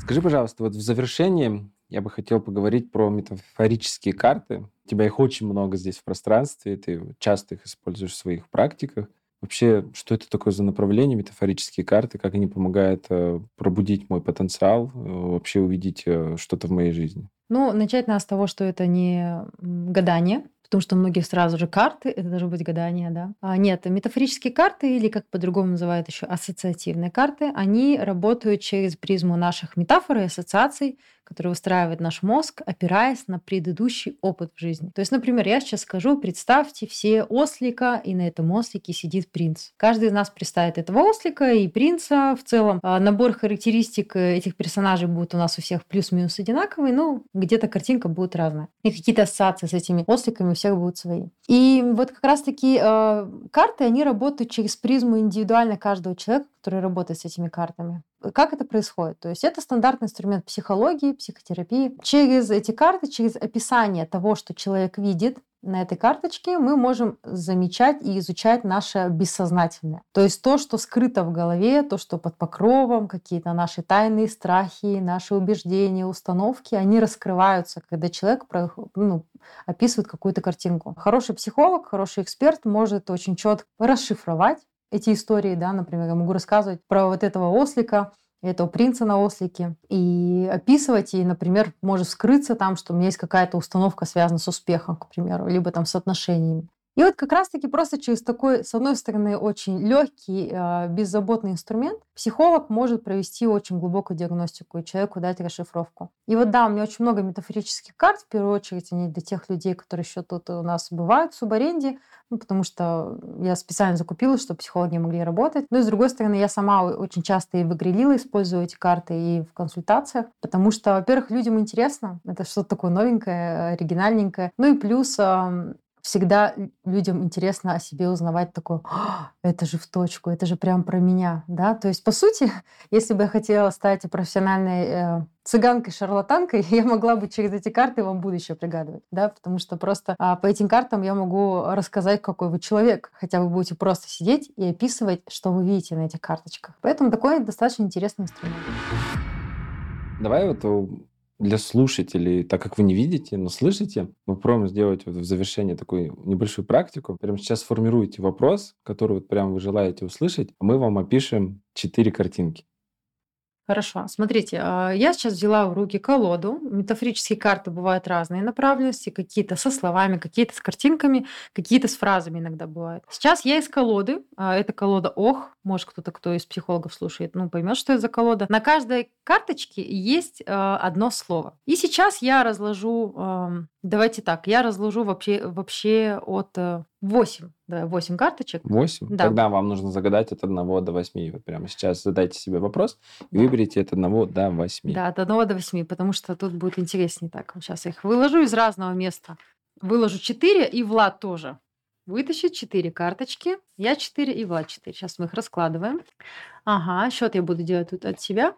Скажи, пожалуйста, вот в завершении я бы хотел поговорить про метафорические карты. У тебя их очень много здесь в пространстве, ты часто их используешь в своих практиках. Вообще, что это такое за направление, метафорические карты, как они помогают э, пробудить мой потенциал, э, вообще увидеть э, что-то в моей жизни? Ну, начать надо с того, что это не гадание, потому что у многих сразу же карты, это должно быть гадание, да. А нет, метафорические карты, или как по-другому называют еще ассоциативные карты, они работают через призму наших метафор и ассоциаций, которые устраивает наш мозг, опираясь на предыдущий опыт в жизни. То есть, например, я сейчас скажу, представьте все ослика, и на этом ослике сидит принц. Каждый из нас представит этого ослика и принца. В целом, а, набор характеристик э, этих персонажей будет у нас у всех плюс-минус одинаковый, но где-то картинка будет разная. И какие-то ассоциации с этими осликами у всех будут свои. И вот как раз-таки э, карты, они работают через призму индивидуально каждого человека, который работает с этими картами. Как это происходит? То есть это стандартный инструмент психологии, психотерапии. Через эти карты, через описание того, что человек видит, на этой карточке мы можем замечать и изучать наше бессознательное. То есть то, что скрыто в голове, то, что под покровом, какие-то наши тайные страхи, наши убеждения, установки, они раскрываются, когда человек ну, описывает какую-то картинку. Хороший психолог, хороший эксперт может очень четко расшифровать эти истории, да, например, я могу рассказывать про вот этого ослика, этого принца на ослике, и описывать, и, например, может скрыться там, что у меня есть какая-то установка, связана с успехом, к примеру, либо там с отношениями. И вот как раз-таки просто через такой, с одной стороны, очень легкий, а, беззаботный инструмент психолог может провести очень глубокую диагностику и человеку дать расшифровку. И вот да, у меня очень много метафорических карт, в первую очередь они для тех людей, которые еще тут у нас бывают в субаренде, ну, потому что я специально закупила, чтобы психологи могли работать. Но и с другой стороны, я сама очень часто и в Игрелила использую эти карты и в консультациях, потому что, во-первых, людям интересно, это что-то такое новенькое, оригинальненькое. Ну и плюс всегда людям интересно о себе узнавать такое, это же в точку, это же прям про меня, да, то есть по сути, если бы я хотела стать профессиональной э, цыганкой-шарлатанкой, я могла бы через эти карты вам будущее пригадывать, да, потому что просто а, по этим картам я могу рассказать, какой вы человек, хотя вы будете просто сидеть и описывать, что вы видите на этих карточках. Поэтому такой достаточно интересный инструмент. Давай вот для слушателей, так как вы не видите, но слышите, мы попробуем сделать вот в завершение такую небольшую практику. Прямо сейчас формируйте вопрос, который вот прямо вы желаете услышать, а мы вам опишем четыре картинки. Хорошо. Смотрите, а, я сейчас взяла в руки колоду. Метафорические карты бывают разные направленности, какие-то со словами, какие-то с картинками, какие-то с фразами иногда бывают. Сейчас я из колоды, а, это колода ОХ, может кто-то, кто из психологов слушает, ну поймет, что это за колода. На каждой карточке есть а, одно слово. И сейчас я разложу, давайте так, я разложу вообще, вообще от 8, да, 8 карточек. 8? Да. Тогда вам нужно загадать от 1 до 8. Вот прямо сейчас задайте себе вопрос и выберите от 1 до 8. Да, от 1 до 8, потому что тут будет интереснее так. Сейчас я их выложу из разного места. Выложу 4, и Влад тоже вытащит 4 карточки. Я 4 и Влад 4. Сейчас мы их раскладываем. Ага, счет я буду делать тут от себя.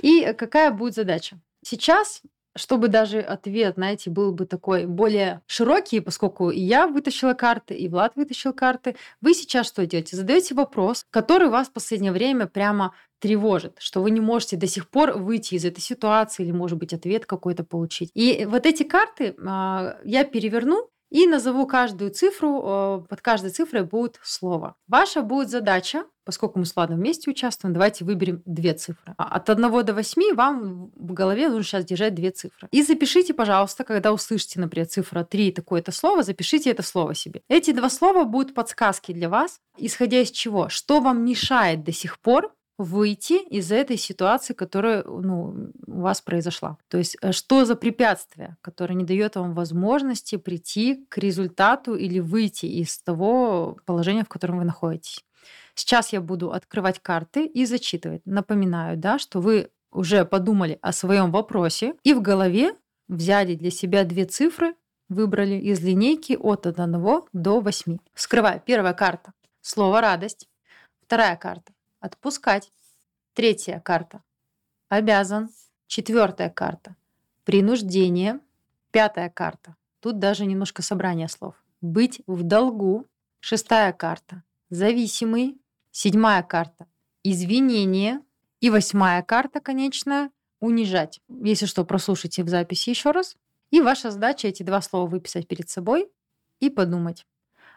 И какая будет задача? Сейчас чтобы даже ответ, знаете, был бы такой более широкий, поскольку и я вытащила карты, и Влад вытащил карты, вы сейчас что делаете? Задаете вопрос, который вас в последнее время прямо тревожит, что вы не можете до сих пор выйти из этой ситуации или, может быть, ответ какой-то получить. И вот эти карты э, я переверну и назову каждую цифру, э, под каждой цифрой будет слово. Ваша будет задача поскольку мы с Владом вместе участвуем, давайте выберем две цифры. А от 1 до 8 вам в голове нужно сейчас держать две цифры. И запишите, пожалуйста, когда услышите, например, цифра 3, такое-то слово, запишите это слово себе. Эти два слова будут подсказки для вас, исходя из чего? Что вам мешает до сих пор выйти из этой ситуации, которая ну, у вас произошла. То есть э, что за препятствие, которое не дает вам возможности прийти к результату или выйти из того положения, в котором вы находитесь. Сейчас я буду открывать карты и зачитывать. Напоминаю, да, что вы уже подумали о своем вопросе и в голове взяли для себя две цифры, выбрали из линейки от 1 до 8. Вскрываю. Первая карта. Слово «радость». Вторая карта. Отпускать. Третья карта. Обязан. Четвертая карта. Принуждение. Пятая карта. Тут даже немножко собрание слов. Быть в долгу. Шестая карта. Зависимый. Седьмая карта – извинение. И восьмая карта, конечно, унижать. Если что, прослушайте в записи еще раз. И ваша задача эти два слова выписать перед собой и подумать,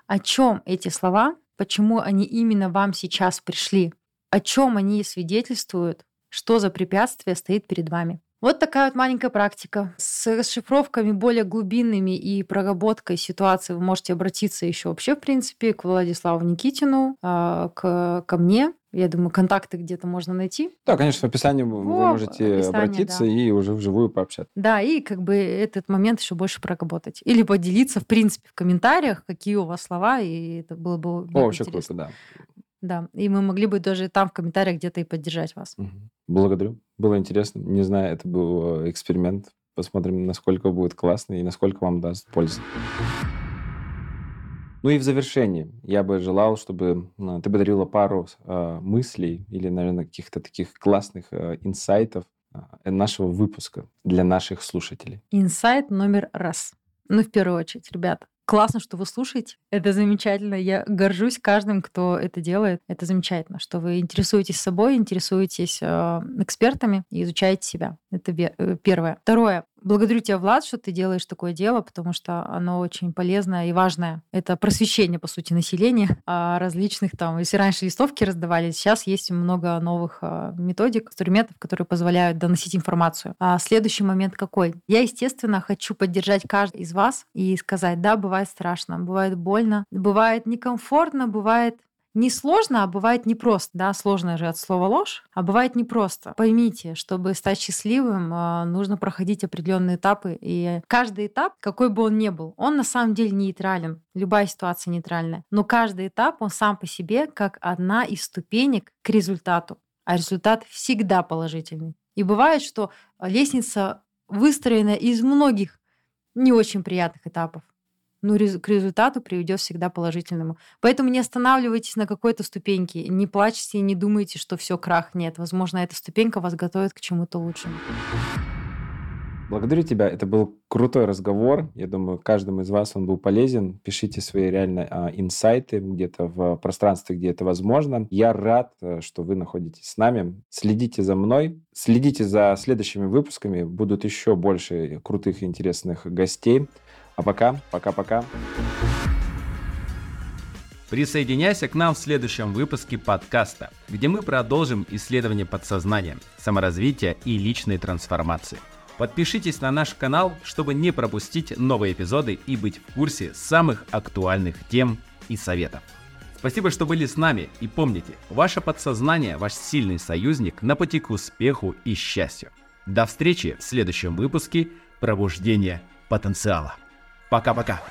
о чем эти слова, почему они именно вам сейчас пришли, о чем они свидетельствуют, что за препятствие стоит перед вами. Вот такая вот маленькая практика. С расшифровками более глубинными и проработкой ситуации вы можете обратиться еще вообще, в принципе, к Владиславу Никитину, а, к, ко мне. Я думаю, контакты где-то можно найти. Да, конечно, в описании вы можете обратиться да. и уже вживую пообщаться. Да, и как бы этот момент еще больше проработать. Или поделиться, в принципе, в комментариях, какие у вас слова, и это было бы О, вообще круто, да. Да, и мы могли бы даже там в комментариях где-то и поддержать вас. Угу. Благодарю. Было интересно. Не знаю, это был э, эксперимент. Посмотрим, насколько будет классно и насколько вам даст пользу. Ну и в завершении я бы желал, чтобы э, ты подарила пару э, мыслей или, наверное, каких-то таких классных э, инсайтов э, нашего выпуска для наших слушателей. Инсайт номер раз. Ну, в первую очередь, ребята, Классно, что вы слушаете. Это замечательно. Я горжусь каждым, кто это делает. Это замечательно, что вы интересуетесь собой, интересуетесь э, экспертами и изучаете себя. Это э, первое. Второе. Благодарю тебя, Влад, что ты делаешь такое дело, потому что оно очень полезное и важное. Это просвещение, по сути, населения о различных там. Если раньше листовки раздавали, сейчас есть много новых а, методик, инструментов, которые позволяют доносить информацию. А следующий момент какой? Я, естественно, хочу поддержать каждый из вас и сказать, да, бывает страшно, бывает больно, бывает некомфортно, бывает не сложно, а бывает непросто. Да, сложно же от слова ложь, а бывает непросто. Поймите, чтобы стать счастливым, а, нужно проходить определенные этапы. И каждый этап, какой бы он ни был, он на самом деле нейтрален. Любая ситуация нейтральная. Но каждый этап, он сам по себе как одна из ступенек к результату. А результат всегда положительный. И бывает, что лестница выстроена из многих не очень приятных этапов ну, к результату приведет всегда положительному. Поэтому не останавливайтесь на какой-то ступеньке, не плачьте и не думайте, что все крах. Нет, возможно, эта ступенька вас готовит к чему-то лучшему. Благодарю тебя. Это был крутой разговор. Я думаю, каждому из вас он был полезен. Пишите свои реально а, инсайты где-то в пространстве, где это возможно. Я рад, э, что вы находитесь с нами. Следите за мной, следите за следующими выпусками. Будут еще больше крутых и интересных гостей. А пока, пока-пока. Присоединяйся к нам в следующем выпуске подкаста, где мы продолжим исследование подсознания, саморазвития и личной трансформации. Подпишитесь на наш канал, чтобы не пропустить новые эпизоды и быть в курсе самых актуальных тем и советов. Спасибо, что были с нами и помните, ваше подсознание – ваш сильный союзник на пути к успеху и счастью. До встречи в следующем выпуске «Пробуждение потенциала». Пока-пока.